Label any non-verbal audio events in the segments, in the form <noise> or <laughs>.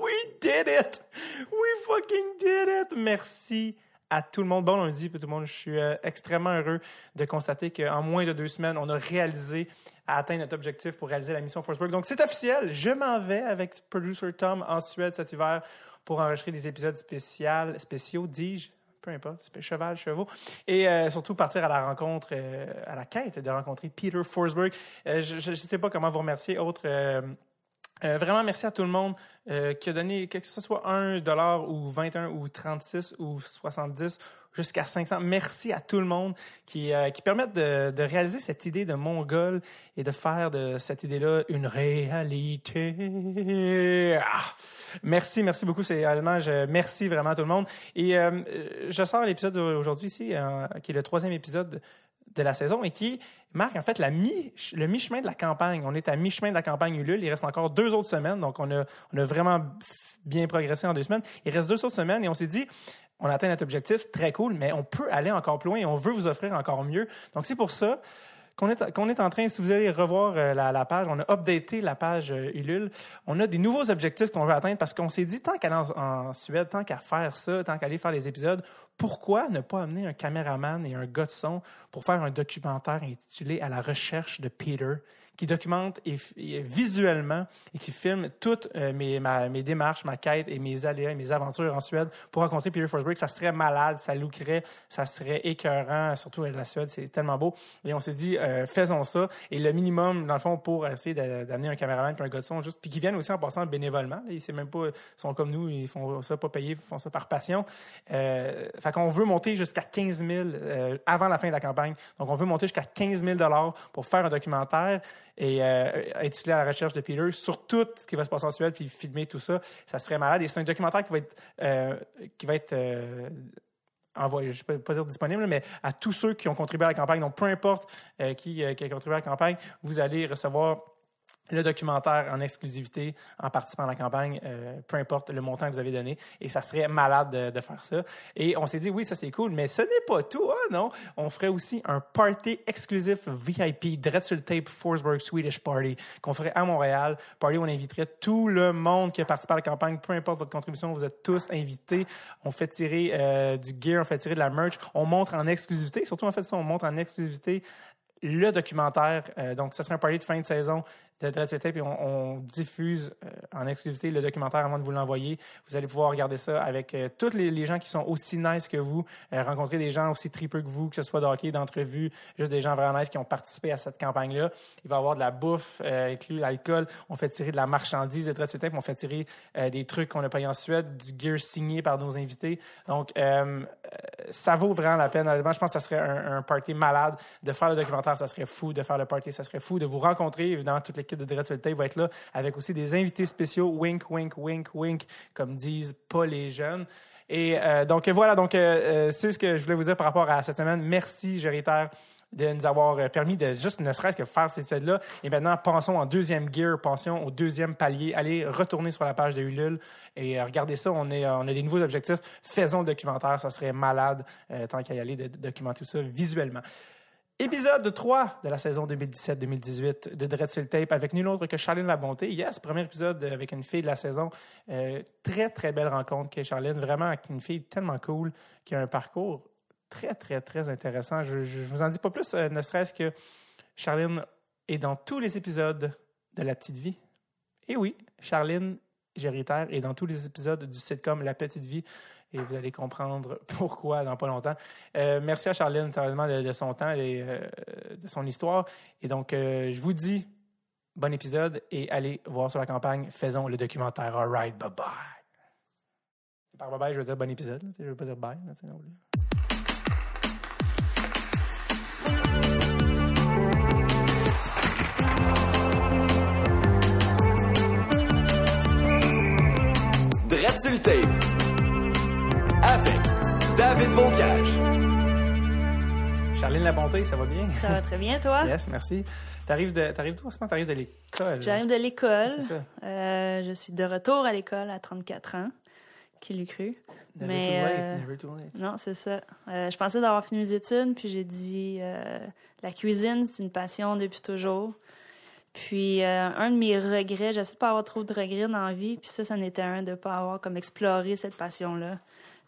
We did it! We fucking did it! Merci à tout le monde. Bon lundi, tout le monde. Je suis euh, extrêmement heureux de constater qu'en moins de deux semaines, on a réalisé, à atteindre notre objectif pour réaliser la mission Forsberg. Donc, c'est officiel. Je m'en vais avec producer Tom en Suède cet hiver pour enregistrer des épisodes spéciaux, spéciaux, dis-je peu importe, cheval, chevaux, et euh, surtout partir à la rencontre, euh, à la quête de rencontrer Peter Forsberg. Je ne sais pas comment vous remercier, autre euh, vraiment, merci à tout le monde euh, qui a donné, que ce soit 1 dollar ou 21 ou 36 ou 70 jusqu'à 500. Merci à tout le monde qui, euh, qui permettent de, de, réaliser cette idée de Mongol et de faire de cette idée-là une réalité. Ah! Merci, merci beaucoup. C'est allemand. Merci vraiment à tout le monde. Et je sors l'épisode aujourd'hui ici, qui est le troisième épisode de la saison et qui marque en fait le mi-chemin de la campagne. On est à mi-chemin de la campagne Ulule. Il reste encore deux autres semaines, donc on a, vraiment bien progressé en deux semaines. Il reste deux autres semaines et on s'est dit, on atteint notre objectif, très cool, mais on peut aller encore plus loin et on veut vous offrir encore mieux. Donc c'est pour ça qu'on est, est en train, si vous allez revoir euh, la, page, on a updaté la page euh, Ulule. On a des nouveaux objectifs qu'on veut atteindre parce qu'on s'est dit, tant qu'aller en, en, Suède, tant qu'à faire ça, tant qu'à aller faire les épisodes, pourquoi ne pas amener un caméraman et un gars de son pour faire un documentaire intitulé À la recherche de Peter qui documente et, visuellement et qui filme toutes euh, mes, mes démarches, ma quête et mes aléas et mes aventures en Suède pour rencontrer Peter Forsberg. Ça serait malade, ça lookerait, ça serait écœurant, surtout la Suède, c'est tellement beau. Et on s'est dit, euh, faisons ça. Et le minimum, dans le fond, pour essayer d'amener un caméraman et un gars de son, juste, puis qui viennent aussi en passant bénévolement. Ils sont même pas, sont comme nous, ils font ça pas payé, ils font ça par passion. Euh, fait veut monter jusqu'à 15 000 euh, avant la fin de la campagne. Donc, on veut monter jusqu'à 15 000 pour faire un documentaire et euh, à la recherche de Peter sur tout ce qui va se passer en Suède, puis filmer tout ça. Ça serait malade. Et c'est un documentaire qui va être, euh, qui va être euh, envoyé, je ne vais pas dire disponible, mais à tous ceux qui ont contribué à la campagne. Donc, peu importe euh, qui a contribué à la campagne, vous allez recevoir le documentaire en exclusivité en participant à la campagne, euh, peu importe le montant que vous avez donné. Et ça serait malade de, faire ça. Et on s'est dit, oui, ça c'est cool, mais ce n'est pas tout, hein, non? On ferait aussi un party exclusif VIP, Dread sur le tape Forsberg Swedish Party, qu'on ferait à Montréal. Party où on inviterait tout le monde qui a participé à la campagne, peu importe votre contribution, vous êtes tous invités. On fait tirer euh, du gear, on fait tirer de la merch. On montre en exclusivité, surtout en fait ça, on montre en exclusivité le documentaire. Euh, donc, ça serait un party de fin de saison de Dread Tape et on, on diffuse euh, en exclusivité le documentaire avant de vous l'envoyer. Vous allez pouvoir regarder ça avec euh, tous les, gens qui sont aussi nice que vous, euh, rencontrer des gens aussi tripeux que vous, que ce soit d'hockey, d'entrevue, juste des gens vraiment nice qui ont participé à cette campagne-là. Il va y avoir de la bouffe, inclus l'alcool. On fait tirer de la marchandise de Dread Tape. On fait tirer des trucs qu'on a payés en Suède, du gear signé par nos invités. Donc, ça vaut vraiment la peine. Je pense que ça serait un, un party malade de faire le documentaire. Ça serait fou de faire le party. Ça serait fou de vous rencontrer, évidemment, toutes les l'équipe de Dread va être là avec aussi des invités spéciaux, wink, wink, wink, wink, comme disent pas les jeunes. Et euh, donc voilà, donc euh, euh, c'est ce que je voulais vous dire par rapport à cette semaine. Merci, Géritaire de nous avoir permis de juste ne serait-ce que faire ces études-là. Et maintenant, pensons en deuxième gear, pensons au deuxième palier. Allez retourner sur la page de Ulule et regardez ça. On, est, on a des nouveaux objectifs. Faisons le documentaire. Ça serait malade tant qu'à y aller de, de documenter tout ça visuellement. Épisode 3 de la saison 2017-2018 de Dread Tape avec nul autre que Charline Labonté. Yes, premier épisode avec une fille de la saison. Euh, très, très belle rencontre qui est Charline. Vraiment, une fille tellement cool qui a un parcours très, très, très intéressant. Je, je, je vous en dis pas plus, euh, ne serait-ce que Charline est dans tous les épisodes de La Petite Vie. Et oui, Charline Géritaire est dans tous les épisodes du sitcom La Petite Vie et vous allez comprendre <laughs> pourquoi dans pas longtemps. Euh, merci à Charline sérieusement de, son temps et euh, de son histoire. Et donc, euh, je vous dis bon épisode et allez voir sur la campagne. Faisons le documentaire. All right, bye bye. Par bye bye, je veux dire bon épisode. Je veux pas dire bye. Sur le tape avec David Bocage. Charline Labonté, ça va bien? Ça va très bien, toi? <laughs> yes, merci. T'arrives de, t'arrives d'où? T'arrives de l'école? J'arrive de l'école. Euh, je suis de retour à l'école à 34 ans. Qui l'eût cru? Never Mais, too late, euh, never too late. Non, c'est ça. Euh, je pensais d'avoir fini mes études, puis j'ai dit euh, la cuisine, c'est une passion depuis toujours. Puis euh, un de mes regrets, j'essaie de pas avoir trop de regrets dans la vie, puis ça, ça en était un de pas avoir comme exploré cette passion-là.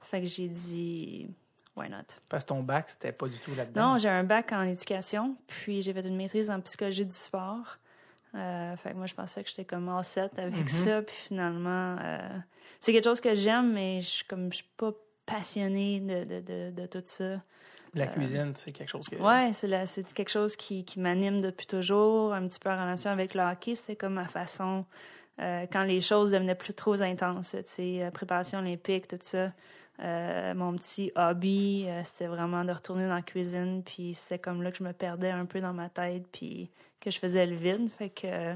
Fait que j'ai dit, why not? Parce que ton bac, c'était pas du tout là-dedans. Non, j'ai un bac en éducation, puis j'ai fait une maîtrise en psychologie du sport. Euh, fait que moi, je pensais que j'étais comme all set avec Mhm. ça, puis finalement, euh, c'est quelque chose que j'aime, mais je suis comme, je suis pas passionnée de, de, de, de tout ça. La cuisine, c'est quelque chose que. Ouais, c'est quelque chose qui, qui m'anime depuis toujours, un petit peu en relation avec le hockey. C'était comme ma façon, euh, quand les choses devenaient plus trop intenses, tu sais, euh, préparation olympique, tout ça. Euh, mon petit hobby, euh, c'était vraiment de retourner dans la cuisine, puis c'était comme là que je me perdais un peu dans ma tête, puis que je faisais le vide. Fait que euh,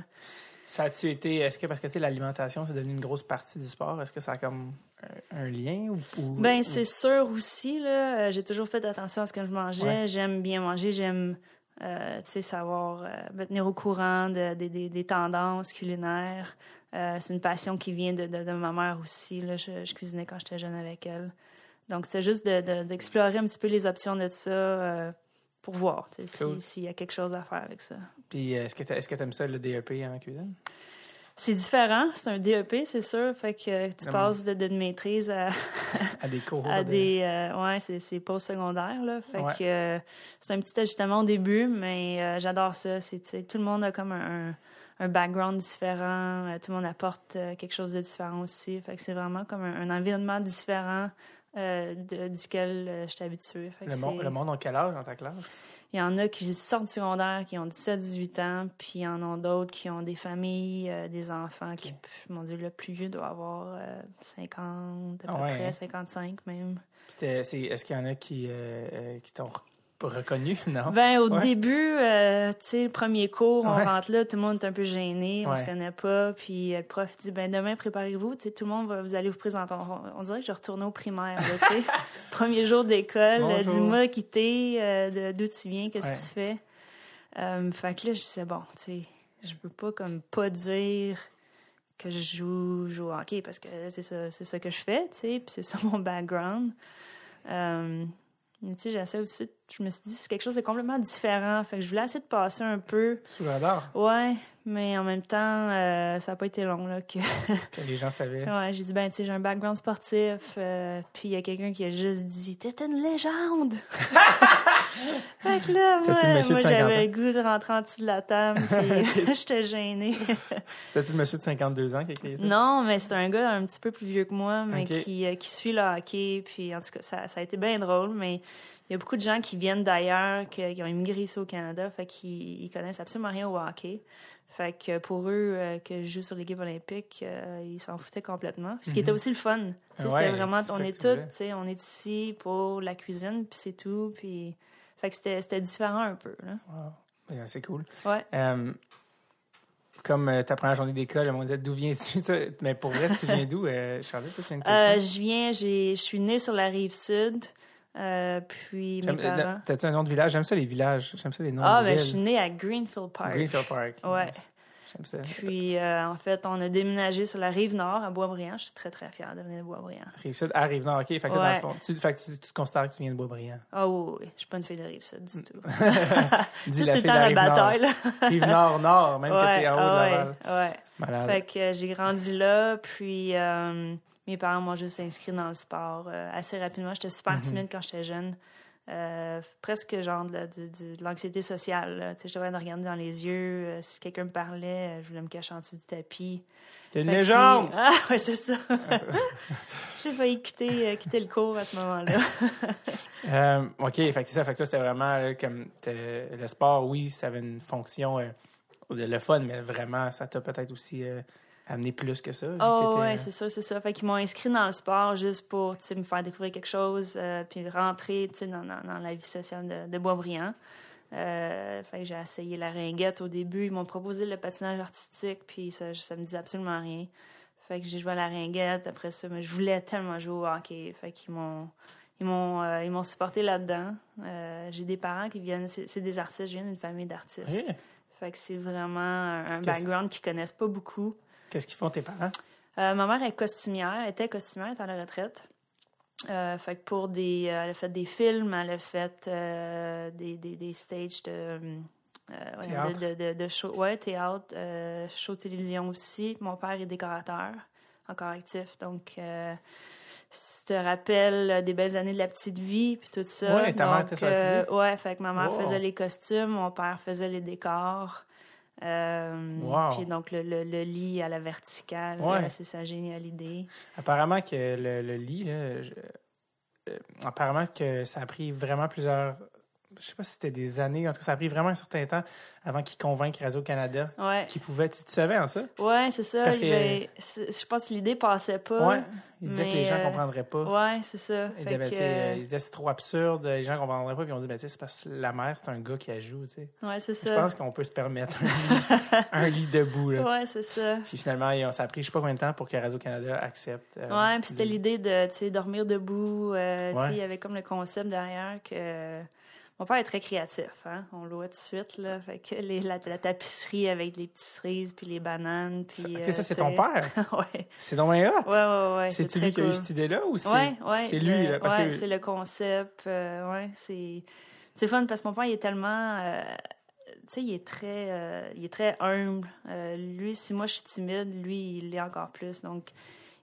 Ça a-tu été. Est-ce que parce que tu sais, l'alimentation, c'est devenu une grosse partie du sport, est-ce que ça a comme un, un lien ou. ou- Ben, c'est sûr aussi, là. J'ai toujours fait attention à ce que je mangeais. Ouais. J'aime bien manger. J'aime, tu sais, savoir me tenir au courant de- de- des- des tendances culinaires. Euh, c'est une passion qui vient de, de- de ma mère aussi, là. Je, je cuisinais quand j'étais jeune avec elle. Donc, c'est juste de- de- d'explorer un petit peu les options de ça euh, pour voir, si- s'il y a quelque chose à faire avec ça. Puis euh, est-ce que tu que aimes ça, le DEP en cuisine? C'est différent. C'est un DEP, c'est sûr. Fait que tu passes de, de maîtrise à, <laughs> À des cours à de- des euh, ouais c'est c'est post-secondaire là fait Ouais. que euh, c'est un petit ajustement au début mais euh, j'adore ça c'est tout le monde a comme un, un- un background différent euh, tout le monde apporte euh, quelque chose de différent aussi fait que c'est vraiment comme un, un environnement différent euh, de- duquel euh, je suis habituée Le, monde, le monde a quel âge dans ta classe? il y en a qui sortent du secondaire, qui ont 17-18 ans, puis il y en a d'autres qui ont des familles, euh, des enfants, qui, mon Dieu, le plus vieux doit avoir euh, 50, à peu Ah ouais, près, hein? 55 même. C'était- c'est- Est-ce qu'il y en a qui, qui t'ont reconnu? <laughs> Non? Ben, au Ouais. début, euh, tu sais, le premier cours, on Ouais. rentre là, tout le monde est un peu gêné, on Ouais. se connaît pas, puis le prof dit, ben demain, préparez-vous, tu sais, tout le monde va, vous allez vous présenter. On, on dirait que je retournais au primaire, tu sais. <laughs> premier jour d'école, euh, dis-moi qui t'es, euh, d'où tu viens, qu'est-ce que tu fais? Euh, fait que là, je disais, bon, tu sais, je peux pas comme pas dire que je joue, joue au hockey parce que c'est ça, c'est ça que je fais, tu sais, puis c'est ça mon background. Mais tu sais, j'essaie aussi, je me suis dit, c'est quelque chose de complètement différent. Fait que je voulais essayer de passer un peu. Sous le radar, Ouais, mais en même temps, euh, ça n'a pas été long, là. Que... <laughs> que les gens savaient. ouais, j'ai dit, ben, tu sais, j'ai un background sportif. euh, puis il y a quelqu'un qui a juste dit, t'es une légende! <laughs> fait que là, moi, moi 50 ans? j'avais le goût de rentrer en dessous de la table, <laughs> puis j'étais gênée. C'était-tu le monsieur de 52 ans qui a écrit ça? Non, mais c'est un gars un petit peu plus vieux que moi, mais qui, euh, qui suit le hockey. Puis en tout cas, ça, ça a été bien drôle, mais il y a beaucoup de gens qui viennent d'ailleurs, qui, qui ont immigré ici au Canada, fait qu'ils ils connaissent absolument rien au hockey. Fait que pour eux, euh, que je joue sur l'équipe olympique, euh, ils s'en foutaient complètement. Ce qui était aussi le fun. Mhm. Ouais, c'était vraiment, on est sais, on est ici pour la cuisine, puis c'est tout. Puis, fait que c'était différent un peu. Ouais, C'est cool. Ouais. Euh, comme euh, ta première journée d'école, on disait d'où viens-tu? Mais pour vrai, tu viens d'où, euh, Charlotte? Tu viens de Euh, je viens, je suis née sur la rive sud, euh, puis mes euh, parents. T'as-tu un nom de village? J'aime ça, les villages. J'aime ça, les noms Ah, de ben, villes. je suis née à Greenfield Park. Greenfield Park. Ouais. J'aime ça. Puis, euh, en fait, on a déménagé sur la rive nord, à Boisbriand. Je suis très, très fière de venir de Boisbriand. Rive-Sud à Rive-Nord, OK. Fait que dans le fond, tu, fait que tu, tu te considères que tu viens de Boisbriand. Ah oui, oui, je suis pas une fille de rive sud du tout. <laughs> <laughs> Dis Ça, la fille de la Rive-Nord. bataille, là. <laughs> Rive-Nord-Nord, même que Ouais, t'es en haut de ah Laval. ouais, ouais. Malade. Fait que euh, j'ai grandi là, puis euh, mes parents m'ont juste inscrit dans le sport euh, assez rapidement. J'étais super Mhm. timide quand j'étais jeune. Euh, presque genre de, l'anxiété sociale. Je devais de regarder dans les yeux. euh, si quelqu'un me parlait, euh, je voulais me cacher en dessous du tapis. T'es une légende! <laughs> Ah, ouais, c'est ça. <laughs> J'ai failli quitter, quitter le cours à ce moment-là. <laughs> OK, fait que c'est ça. Fait que toi, c'était vraiment là, comme le sport, oui, ça avait une fonction de le fun, mais vraiment, ça t'a peut-être aussi euh, amené plus que ça. Oh, ouais, c'est ça, c'est ça. Fait qu'ils m'ont inscrit dans le sport juste pour, me faire découvrir quelque chose, euh, puis rentrer, dans, dans, dans la vie sociale de, de Boisbriand. Euh, fait que j'ai essayé la ringuette au début. Ils m'ont proposé le patinage artistique, puis ça, ça me disait absolument rien. Fait que j'ai joué à la ringuette. Après ça, mais je voulais tellement jouer au hockey. Fait qu'ils m'ont... Ils m'ont, euh, ils m'ont supporté là-dedans. Euh, j'ai des parents qui viennent, c'est, des artistes, je viens d'une famille d'artistes. Oui. Fait que c'est vraiment un, un background qu'ils connaissent pas beaucoup. Qu'est-ce qu'ils font tes parents? Euh, ma mère est costumière, elle était costumière, elle est à la retraite. Euh, fait que pour des, euh, elle a fait des films, elle a fait euh, des, des, des stages de, Théâtre. de, de, de, show, ouais, théâtre, show télévision aussi. Mon père est décorateur, encore actif. Donc, si tu te rappelles des belles années de la petite vie, puis tout ça. Ouais, ta mère était euh, Ouais, fait que ma mère Wow. faisait les costumes, mon père faisait les décors. Euh, Wow. Puis donc, le, le, le lit à la verticale, Ouais. c'est sa géniale idée. Apparemment que le, le lit, là, je- euh, apparemment que ça a pris vraiment plusieurs. Je sais pas si c'était des années, en tout cas, ça a pris vraiment un certain temps avant qu'ils convainquent Radio-Canada Ouais, qu'ils pouvaient. Tu, tu savais en ça? ouais c'est ça. Parce que- je pense que l'idée passait pas. Ouais. Ils disaient que les gens euh, comprendraient pas. Ouais, c'est ça. Ils disaient, ben, que, euh, ils disaient c'est trop absurde, les gens comprendraient pas. Puis on dit, ben, tu sais, c'est parce que la mère, c'est un gars qui ajoute. tu sais. ouais, c'est Je ça. pense qu'on peut se permettre un lit, <laughs> debout. Là. Ouais, c'est ça. Puis finalement, ça a pris je sais pas combien de temps pour que Radio-Canada accepte. euh, Ouais, puis c'était l'idée de, tu sais, dormir debout. euh, tu sais, Ouais. il y avait comme le concept derrière que... Mon père est très créatif, hein? On le voit tout de suite, là. Fait que les, la, la tapisserie avec les petites cerises puis les bananes, puis... Ok, euh, ça, c'est ton père. <laughs> ouais. C'est bien hot. Ouais, ouais, ouais. C'est-tu très lui qui a eu cette idée-là ou c'est Ouais, ouais. c'est lui? là, parce ouais, que- c'est le concept. euh, ouais, c'est... C'est fun parce que mon père, il est tellement... euh, tu sais, il est très, euh, il est très humble. Lui, si moi je suis timide, lui, il l'est encore plus. Donc,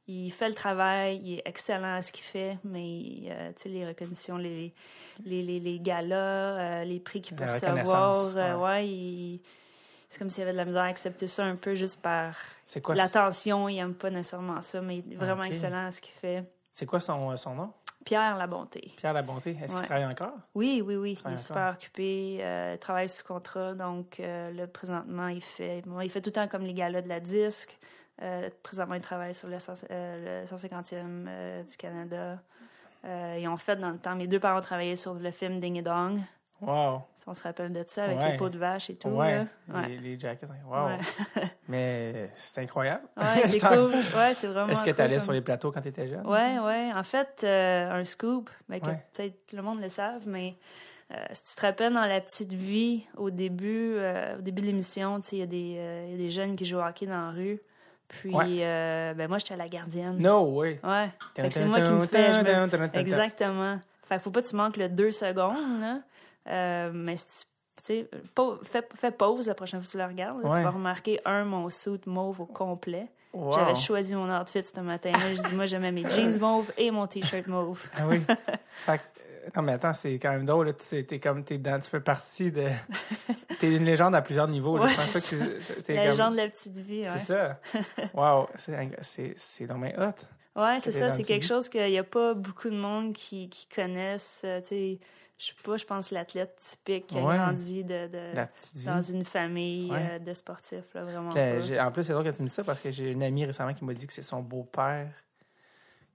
il fait le travail, il est excellent à ce qu'il fait, mais euh, tu sais, les reconnaissances, les, les, les, les galas, euh, les prix qu'il peut La recevoir, euh, ouais. ouais, il- c'est comme s'il avait de la misère à accepter ça un peu juste par quoi, l'attention. Il aime pas nécessairement ça, mais il est vraiment excellent à ce qu'il fait. c'est quoi son, son nom? Pierre La Bonté. Pierre Labonté. Est-ce qu'il travaille encore? Oui, oui, oui. Il Travaille est super occupé. euh, il travaille sous contrat. Donc, euh, là, présentement, il fait, bon, il fait tout le temps comme les galas de la disque. Euh, présentement, il travaille sur le, 100 euh, le 150e euh, du Canada. Ils ont fait dans le temps. Mes deux parents travaillaient sur le film Ding et Dong. Wow. Si on se rappelle de ça, avec Ouais. les peaux de vache et tout. ouais. là. Ouais. Les, les jackets. Wow. Ouais. <laughs> Mais c'est incroyable. Ouais, <laughs> c'est cool. Ouais, c'est vraiment Est-ce que tu allais comme- sur les plateaux quand tu étais jeune? Ouais, ouais. En fait, euh, un scoop, mais que peut-être le monde le savent, mais euh, si tu te rappelles dans la petite vie, au début, euh, au début de l'émission, il y, a des, il y a des jeunes qui jouent au hockey dans la rue. Puis, Ouais. euh, ben moi, j'étais la gardienne. No way. Ouais. Fait que c'est moi qui me fais. me- Exactement. Fait que faut pas que tu manques le deux secondes, là. Euh, mais si tu pa- fais, fais pause la prochaine fois que tu le regardes. là. Ouais. Tu vas remarquer, un, mon suit mauve au complet. Wow. J'avais choisi mon outfit ce matin-là. Je dis, moi, j'aimais mes jeans <laughs> mauves et mon t-shirt mauve. Ah oui. <laughs> fait que, non, mais attends, c'est quand même drôle. Tu t'es comme, t'es dans, tu fais partie de. <laughs> T'es une légende à plusieurs niveaux. Ouais, c'est La comme- légende de la petite vie, ouais. C'est ça. <laughs> Wow. C'est, donc bien hot. Ouais, c'est ça. dans C'est quelque chose qu'il n'y a pas beaucoup de monde qui, qui connaissent. euh, tu je sais pas, je pense l'athlète typique qui a Ouais. grandi de, vie. dans une famille Ouais. euh, de sportifs, là, vraiment. J'ai- en plus, c'est drôle que tu me dis ça parce que j'ai une amie récemment qui m'a dit que c'est son beau-père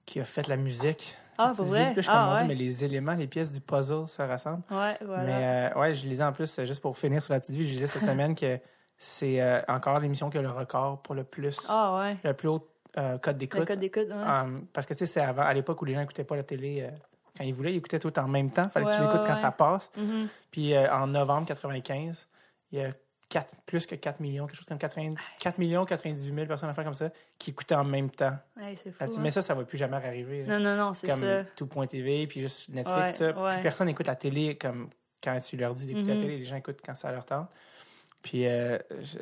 qui a fait la musique. Ah, pour vrai? Là, je Ah, ouais. mais les éléments, les pièces du puzzle se rassemblent. Ouais, voilà. Mais euh, ouais, je lisais en plus, juste pour finir sur la petite vie, je lisais cette <laughs> semaine que c'est euh, encore l'émission qui a le record pour le plus, Ah, ouais. le plus haut euh, code Le d'écoute. code d'écoute, ouais. Um, parce que tu sais, c'était avant, à l'époque où les gens n'écoutaient pas la télé quand ils voulaient, ils écoutaient tout en même temps. Fallait que tu Ouais, l'écoutes ouais, quand ouais. ça passe. Mhm. Puis en novembre 95, il y a quatre- plus que 4 millions, quelque chose comme 80 4 millions 98 000 personnes à faire comme ça, qui écoutaient en même temps. Ouais, c'est fou. Hein. Mais ça, ça va plus jamais arriver. Non, non, non, c'est comme ça. tout.tv, puis juste Netflix, Ouais, ça. ouais. Puis personne n'écoute la télé comme quand tu leur dis d'écouter Mhm. la télé. Les gens écoutent quand ça leur tente. Puis euh, je-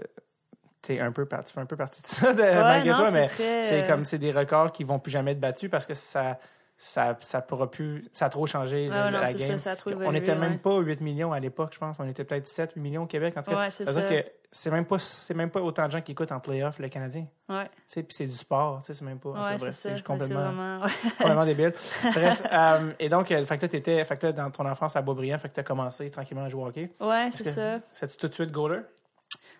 un peu tu fais un peu partie de ça, de, malgré non, toi, mais très, c'est euh, comme c'est des records qui vont plus jamais être battus parce que ça ça ça pourra plus ça a trop changé Ouais, la, non, la c'est game. ça, ça a trop on n'était même ouais. pas 8 millions à l'époque, je pense. On était peut-être 7 8 millions au Québec en tout cas. Ouais, c'est que c'est même pas c'est même pas autant de gens qui écoutent en playoff le Canadien. Ouais, Tu sais, puis c'est du sport, tu sais, c'est même pas. ouais, c'est ça. c'est C'est complètement vraiment... <laughs> complètement débile. Bref, <laughs> euh, et donc, euh, fait que là, t'étais, fait que là, dans ton enfance à Beaubriand, fait que t'as commencé tranquillement à jouer au hockey. Ouais, c'est ça. C'est-tu tout de suite goaler?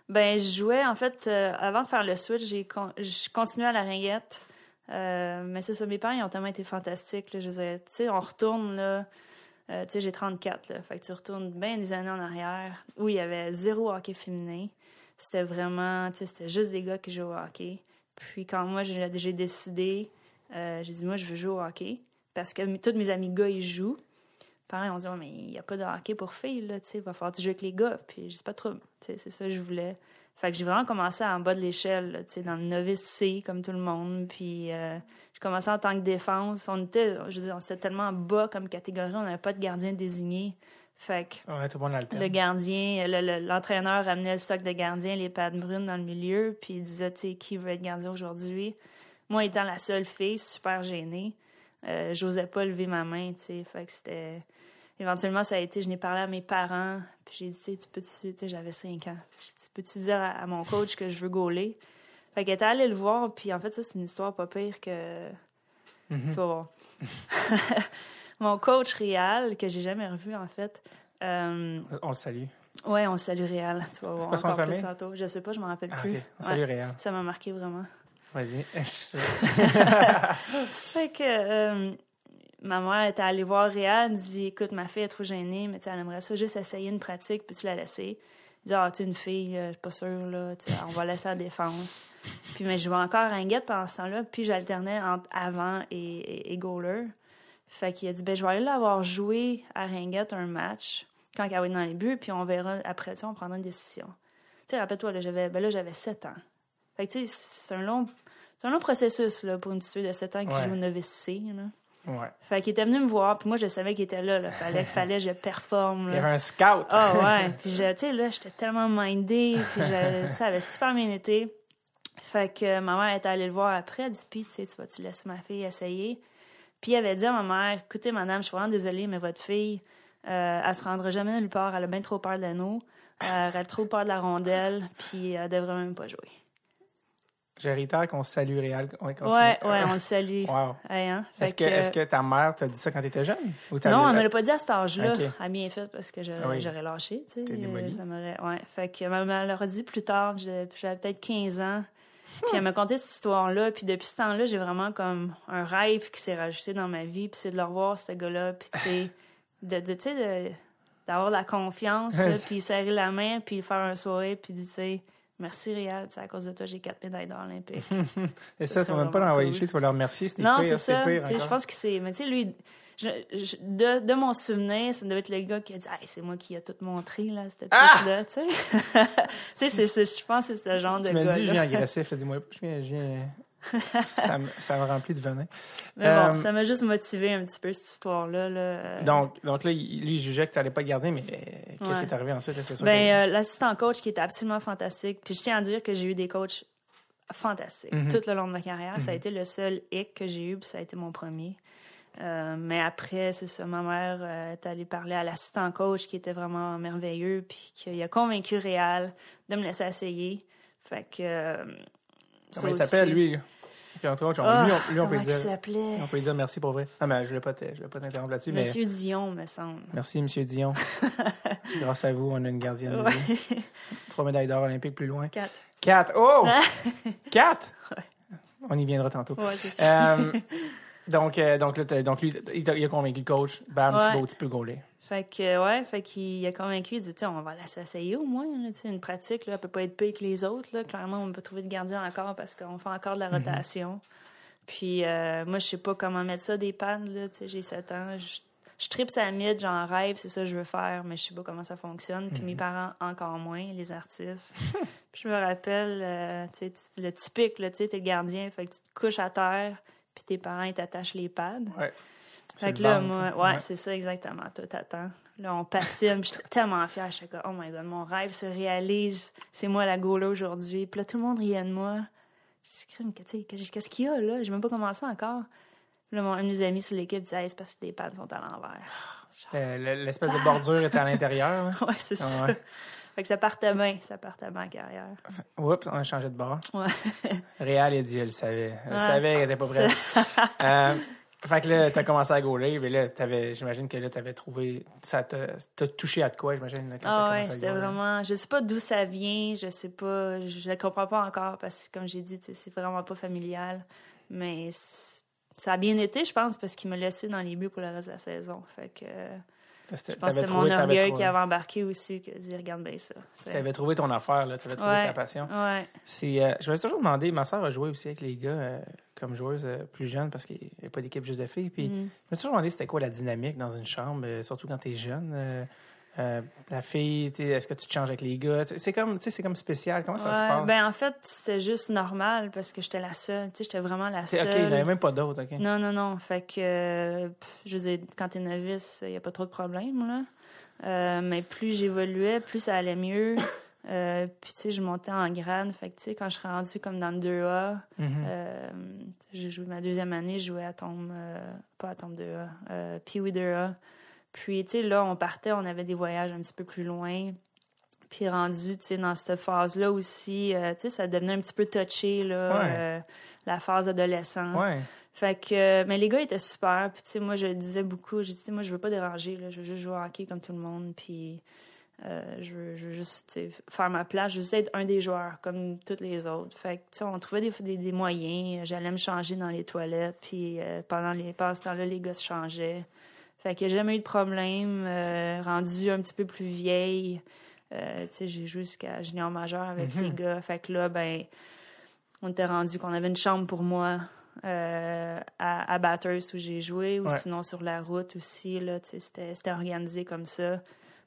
Ben, je jouais, en fait, euh, avant de faire le switch, j'ai con- je continuais à la ringuette. Euh, mais c'est ça, mes parents, ils ont tellement été fantastiques. Là, je tu sais, on retourne, là. euh, tu sais, j'ai 34, là. Fait que tu retournes bien des années en arrière où il y avait zéro hockey féminin. C'était vraiment, tu sais, c'était juste des gars qui jouaient au hockey. Puis quand moi, j'ai décidé, euh, j'ai dit, moi, je veux jouer au hockey. Parce que tous mes amis gars, ils jouent. Pareil, on dit, mais il n'y a pas de hockey pour filles, tu sais, va falloir que tu joues avec les gars. Puis je dis, pas trop, tu sais, c'est ça je voulais. Fait que j'ai vraiment commencé en bas de l'échelle, tu sais, dans le novice C, comme tout le monde. Puis euh, j'ai commencé en tant que défense. On était, je veux dire, on était tellement bas comme catégorie, on n'avait pas de gardien désigné. Fait que Ouais, tout le monde le gardien, le- le- l'entraîneur amenait le stock de gardien, les pattes brunes dans le milieu, puis il disait, tu sais, qui veut être gardien aujourd'hui? Moi, étant la seule fille, super gênée, euh, j'osais pas lever ma main, tu sais. Fait que c'était. Éventuellement, ça a été, je n'ai parlé à mes parents, puis j'ai dit, tu sais, tu peux-tu, tu sais, j'avais 5 ans. J'ai dit, peux-tu dire à, à mon coach que je veux gauler? Fait qu'elle était allée le voir, puis en fait, ça, c'est une histoire pas pire que. Mhm. Tu vas voir. <laughs> mon coach Réal, que j'ai jamais revu, en fait, euh, On le salue. Ouais, on salue Réal. Tu vas voir quoi son encore plus tantôt. Je sais pas, je m'en rappelle Ah, plus. ok. On salue Ouais, Réal. ça m'a marqué vraiment. Vas-y. <laughs> Je suis. <laughs> Fait que euh, ma mère était allée voir Réal, elle dit Écoute, ma fille est trop gênée, mais elle aimerait ça juste essayer une pratique, puis tu la laisser. Il dit Ah, tu une fille, euh, je suis pas sûre, là, on va laisser la défense. Puis, mais je jouais encore à ringuette pendant ce temps-là, puis j'alternais entre avant et, et, et goaler. Fait qu'il a dit Ben, je vais aller l'avoir joué à ringuette un match, quand elle va être dans les buts, puis on verra après, sais, on prendra une décision. Tu sais, rappelle-toi, là, j'avais ben là, j'avais 7 ans. Fait que, tu sais, c'est un long. C'est un long processus là, pour une petite fille de 7 ans qui Ouais. joue au novice C. Là. Ouais. Fait qu'il était venu me voir, puis moi, je savais qu'il était là. là. Fallait, <laughs> fallait que je performe. Il y avait Là. un scout. Ah <laughs> ouais. Puis, tu sais, là, j'étais tellement mindée. Puis, ça avait super bien été. Fait que ma mère était allée le voir après. Elle dit, puis, tu sais, tu vas-tu laisser ma fille essayer? Puis, elle avait dit à ma mère, écoutez, madame, je suis vraiment désolée, mais votre fille, euh, elle se rendra jamais nulle part. Elle a bien trop peur de l'anneau. Euh, elle a trop peur de la rondelle. Puis, elle devrait même pas jouer. Réitère qu'on salue Réal. Qu'on Ouais, ouais, on le salue. <laughs> Wow. Hein? Est-ce que, que ta mère t'a dit ça quand t'étais jeune? Ou t'as- Non, elle me l'a pas dit à cet âge-là. Ok. Elle a bien fait parce que j'aurais Ah oui. j'aurais lâché, tu sais. T'es démolie. Euh, ça m'aurait- ouais. Fait que ma mère l'aurait dit plus tard, j'avais peut-être 15 ans. Puis elle m'a conté cette histoire-là. Puis depuis ce temps-là, j'ai vraiment comme un rêve qui s'est rajouté dans ma vie. Puis c'est de le revoir, ce gars-là. Puis tu sais, de, de, tu sais, de- d'avoir la confiance, là, <laughs> puis serrer la main, puis faire un sourire, puis tu sais, merci Réal, tu sais, à cause de toi, j'ai quatre médailles d'or olympiques. <laughs> Et ça, Ça tu vas même pas l'envoyer vraiment chier, tu vas le remercier. C'était Non, c'est ça. Tu Je pense que c'est. Mais tu sais, lui, je- je- de, de mon souvenir, ça devait être le gars qui a dit Hey, c'est moi qui a tout montré, là, cette Ah! petite-là. Tu sais, <laughs> Tu sais, c'est- c'est- je pense que c'est ce genre de Tu m'as dit, je viens gars. agressif. Dis-moi je viens. Ça, <laughs> me, ça me remplit de venin. Mais bon, Euh, ça m'a juste motivé un petit peu, cette histoire-là. Là. Euh, Donc, donc là, il- lui, il jugeait que tu n'allais pas garder, mais qu'est-ce Ouais. qui est arrivé ensuite? Ben, que- euh, l'assistant coach qui était absolument fantastique. Puis je tiens à dire que j'ai eu des coachs fantastiques Mhm. tout le long de ma carrière. Ça a Mhm. été le seul hic que j'ai eu, puis ça a été mon premier. Euh, mais après, c'est ça, ma mère euh, est allée parler à l'assistant coach qui était vraiment merveilleux, puis qui a convaincu Réal de me laisser essayer. Fait que. euh, ça Comment il s'appelle, lui? Entre autres, on- Ah, lui, on, lui, on peut dire, on peut dire merci pour vrai. Non, mais je ne voulais pas t'interrompre là-dessus, mais Monsieur Dion, me semble. merci, Monsieur Dion. <laughs> Grâce à vous, on a une gardienne de Ouais. but. Trois médailles d'or olympiques plus loin. Quatre. Quatre! Oh! Quatre! On y viendra tantôt. Ouais, c'est ça. Euh, donc, euh, donc, là, donc lui, il, a convaincu le coach. Bam, Ouais. Thibaut, tu peux gauler. Fait que, ouais, fait qu'il a convaincu, il dit, Tiens, on va la s'essayer au moins, là, une pratique, là, elle peut pas être pire que les autres, là. Clairement, on peut trouver de gardien encore parce qu'on fait encore de la rotation. Puis, euh, moi, je sais pas comment mettre ça des pannes, là, tu sais, j'ai 7 ans. Je, je tripe sa mythe, j'en rêve, c'est ça que je veux faire, mais je sais pas comment ça fonctionne. Puis mes parents, encore moins, les artistes. <laughs> Puis je me rappelle, euh, tu sais, le typique, là, tu sais, t'es le gardien, fait que tu te couches à terre, puis tes parents, ils t'attachent les pads. Ouais. Fait que là, moi, ouais, c'est ça exactement. Toi, t'attends. Là, on patine, suis tellement fière. Je suis comme, oh my god, mon rêve se réalise. C'est moi la goaler aujourd'hui. Puis là, tout le monde riait de moi. Qu'est-ce qu'il y a là? J'ai même pas commencé encore. Puis là, mon, un de mes amis sur l'équipe disait, hey, c'est parce que tes pads sont à l'envers. Euh, le- L'espèce de bordure était à <laughs> l'intérieur. là. ouais, c'est Ah ça. Fait que ça partait bien. Ça partait bien en carrière. Oups, on a changé de bord. Ouais. Réal, il dit, je le savais. Je le Ouais. savais qu'elle était pas prête. <laughs> euh, fait que là, t'as commencé à gauler, mais là, t'avais, j'imagine que là, t'avais trouvé, ça t'a touché à de quoi, j'imagine, là, quand Ah t'as ouais, c'était vraiment. Je sais pas d'où ça vient, je sais pas, je le comprends pas encore parce que comme j'ai dit, c'est vraiment pas familial. Mais ça a bien été, je pense, parce qu'il m'a laissé dans les buts pour le reste de la saison. Fait que je pense que c'était mon orgueil trouvé- qui avait embarqué aussi, qui a dit regarde bien ça. C'est- T'avais trouvé ton affaire, là, t'avais trouvé Ouais. ta passion. Ouais. Euh, je me suis toujours demandé, ma soeur a joué aussi avec les gars euh, comme joueuse euh, plus jeune parce qu'il n'y a pas d'équipe juste de filles. Puis Mhm. je me suis toujours demandé c'était quoi la dynamique dans une chambre, surtout quand tu es jeune. Euh, euh, la fille, est-ce que tu te changes avec les gars? C'est comme, tu sais, c'est comme spécial. Comment ça se passe? Ben en fait, c'était juste normal parce que j'étais la seule. Tu sais, j'étais vraiment la seule. OK, il n'y en avait même pas d'autres. OK. Non, non, non. Fait que, euh, pff, je veux dire, quand t'es novice, il n'y a pas trop de problèmes, là. Euh, mais plus j'évoluais, plus ça allait mieux. <coughs> Euh, puis, tu sais, je montais en grade. Fait que, tu sais, quand je suis rendue comme dans le 2A, Mhm. euh, j'ai joué ma deuxième année, je jouais à Tombe, euh, pas à Tombe 2A, euh, Pee-Wee 2A. Puis, tu sais, là, on partait, on avait des voyages un petit peu plus loin. Puis, rendu, tu sais, dans cette phase-là aussi, euh, tu sais, ça devenait un petit peu touché, là, Ouais. euh, la phase adolescente. Ouais. Fait que, euh, mais les gars étaient super. Puis, tu sais, moi, je disais beaucoup. J'ai dit, tu sais, moi, je veux pas déranger, là. Je veux juste jouer au hockey comme tout le monde. Puis, je, veux, je veux juste, faire ma place. Je veux juste être un des joueurs, comme tous les autres. Fait que, tu sais, on trouvait des, des, des moyens. J'allais me changer dans les toilettes. Puis, pendant les passes temps-là, les gars se changeaient. Fait que j'ai jamais eu de problème. Euh, rendu un petit peu plus vieille. Euh, tu sais, j'ai joué jusqu'à junior majeur avec Mhm. les gars. Fait que là, ben, on était rendu qu'on avait une chambre pour moi euh, à, à Bathurst où j'ai joué, ou Ouais. sinon sur la route aussi. Là, tu sais, c'était, organisé comme ça.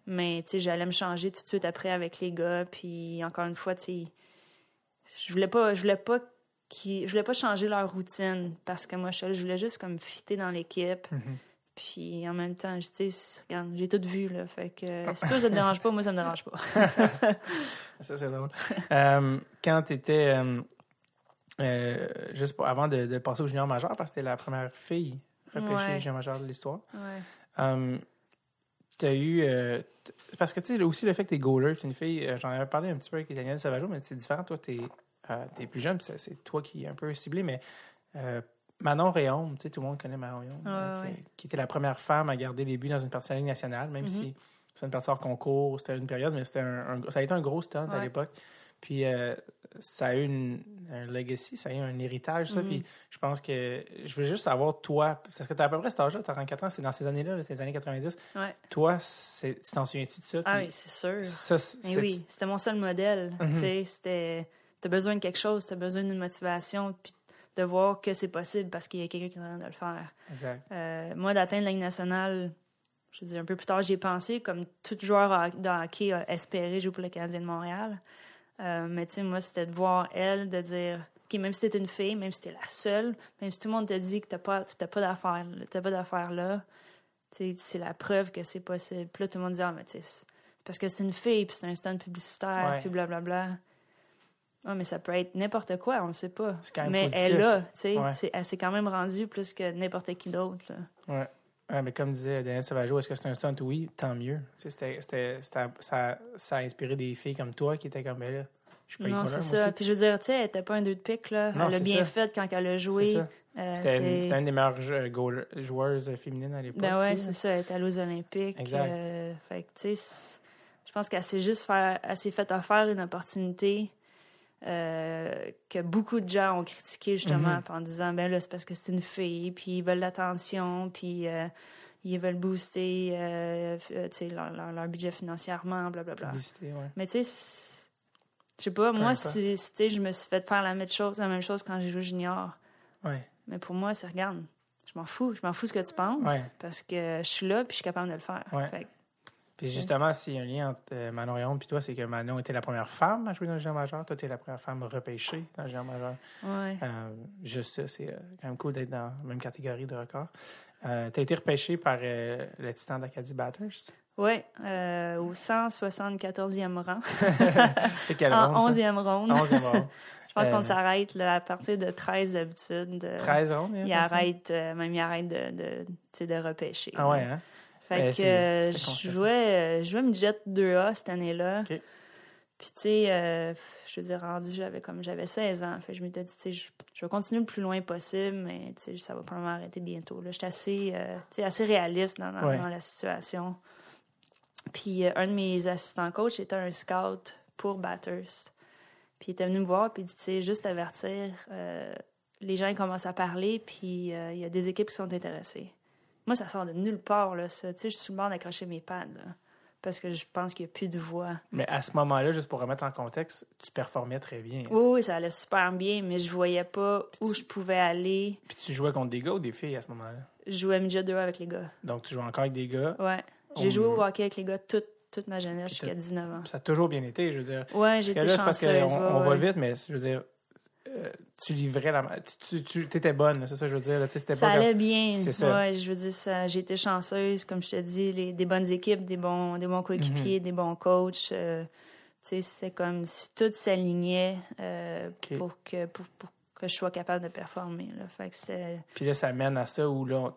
Mais tu sais, j'allais me changer tout de suite après avec les gars. Puis encore une fois, tu sais, je voulais pas, je voulais pas je voulais pas changer leur routine parce que moi, je, je voulais juste comme fitter dans l'équipe. Mhm. Puis en même temps, je- sais, regarde, j'ai tout vu là. Fait que si toi ça te dérange pas, moi ça me dérange pas. <laughs> Ça, c'est drôle. Euh, quand tu étais. juste pour- avant de, de passer au junior majeur, parce que tu la première fille repêchée Ouais. junior majeur de l'histoire, Ouais. euh, tu as eu. euh, parce que tu sais, aussi le fait que tu es goaler, tu es une fille, euh, j'en avais parlé un petit peu avec Daniel Sauvageau, mais c'est différent. Toi, tu es, plus jeune, c'est- toi qui est un peu ciblé, mais. Manon Réaume, tu sais, tout le monde connaît Manon Réaume, Ouais, euh, qui, était la première femme à garder les buts dans une partie de la Ligue nationale, même Mhm. si c'est une partie hors concours, c'était une période, mais c'était un, un- ça a été un gros stunt à l'époque. Puis euh, ça a eu une- un legacy, ça a eu un héritage, ça. Mhm. Puis je pense que je voulais juste savoir, toi, parce que tu as à peu près cet âge-là, tu as 34 ans, c'est dans ces années-là, les années 90. Ouais. Toi, tu t'en souviens-tu de ça? Ah oui, c'est sûr. ça, Mais oui, c'était mon seul modèle. Tu sais, c'était. T'as besoin de quelque chose, t'as besoin d'une motivation, puis de voir que c'est possible parce qu'il y a quelqu'un qui est en train de le faire. Exact. Euh, moi, d'atteindre la Ligue nationale, je veux dire, un peu plus tard, j'y ai pensé, comme tout joueur de hockey a espéré jouer pour le Canadien de Montréal. Euh, mais tu sais, moi, c'était de voir elle, de dire, OK, même si t'es une fille, même si t'es la seule, même si tout le monde te dit que t'as pas, t'as pas d'affaires, t'as pas d'affaires là, c'est la preuve que c'est possible. Puis là, tout le monde dit, ah, mais tu sais, c'est parce que c'est une fille, puis c'est un stand publicitaire, Ouais. puis blablabla. Ah, mais ça peut être n'importe quoi, on ne sait pas. C'est quand même mais positif. elle est là, tu sais, Ouais. elle s'est quand même rendue plus que n'importe qui d'autre. Ouais. Ouais, mais comme disait Daniel Sauvageau, est-ce que c'est un stunt? Oui, tant mieux. C'était- ça, ça a inspiré des filles comme toi qui étaient comme, ben là, je suis pas Non, c'est ça. aussi. Puis je veux dire, tu sais, elle n'était pas un deux de pique, là. Non, elle a c'est bien ça. fait quand elle a joué. Euh, C'était une, des meilleures goaler- joueuses féminines à l'époque. Ben ouais, c'est ça. Elle est allée aux Olympiques. Exact. euh, fait que, tu sais, je pense qu'elle s'est juste faire, elle s'est fait offrir une opportunité euh, que beaucoup de gens ont critiqué, justement, Mhm. en disant, ben là, c'est parce que c'est une fille, puis ils veulent l'attention, puis euh, ils veulent booster, euh, f- tu sais, leur, leur- leur budget financièrement, blablabla. Publicité, ouais. Mais tu sais, je sais pas, moi, si, je me suis fait faire la même chose, la même chose quand j'ai joué junior. Ouais. Mais pour moi, c'est regarde, je m'en fous. Je m'en fous ce que tu penses. Ouais. Parce que je suis là puis je suis capable de le faire. Fait Puis justement, s'il y a un lien entre euh, Manon et toi, c'est que Manon était la première femme à jouer dans le géant majeur. Toi, tu es la première femme repêchée dans le géant majeur. ouais. Euh, juste ça, c'est euh, quand même cool d'être dans la même catégorie de record. Euh, tu as été repêché par euh, le titan d'Acadie Bathurst. Euh, au 174e rang, <laughs> C'est quelle en ronde, ça? 11e ronde. 11e ronde. <laughs> Je pense qu'on s'arrête à partir de 13 d'habitude. Euh, 13 rondes, hein, Il ça? arrête, même il arrête de, de, de repêcher. Ah ouais, hein? Fait que euh, je jouais, euh, je jouais midget 2A cette année-là. Puis tu sais, euh, je veux dire, rendu, j'avais comme j'avais 16 ans. Fait je m'étais dit, tu sais, je, je vais continuer le plus loin possible, mais tu sais, ça va probablement arrêter bientôt. Là, j'étais assez, euh, assez réaliste dans, dans, Ouais. dans la situation. Puis euh, un de mes assistants coach était un scout pour Bathurst. Puis il était venu me voir, puis il dit, tu sais, juste avertir, les gens ils commencent à parler, puis il y a des équipes qui sont intéressées. Moi, ça sort de nulle part, là, ça. Tu sais, je suis le bord d'accrocher mes pads, là, parce que je pense qu'il n'y a plus de voix. Mais à ce moment-là, juste pour remettre en contexte, tu performais très bien. Oui, oui, ça allait super bien, mais je voyais pas où je pouvais aller. Puis tu jouais contre des gars ou des filles à ce moment-là? Je jouais midget 2 avec les gars. Donc tu jouais encore avec des gars? Ouais. J'ai joué au hockey avec les gars toute, toute ma jeunesse jusqu'à 19 ans. Ça a toujours bien été, je veux dire. Ouais, j'ai Parce que été là, c'est parce chanceuse. qu'on ouais, on va ouais. vite, mais je veux dire, euh, tu livrais la. Tu, tu, tu étais bonne, c'est ça que je veux dire. là, c'était Ça pas allait comme- bien. C'est ça. Ouais, je veux dire, ça, j'ai été chanceuse, comme je te dis, les, des bonnes équipes, des bons, des bons coéquipiers, Mhm. des bons coachs. euh, tu sais, c'était comme si tout s'alignait euh, pour, que, pour, pour que je sois capable de performer. Là. Fait que c'était- Puis là, ça mène à ça où là, on-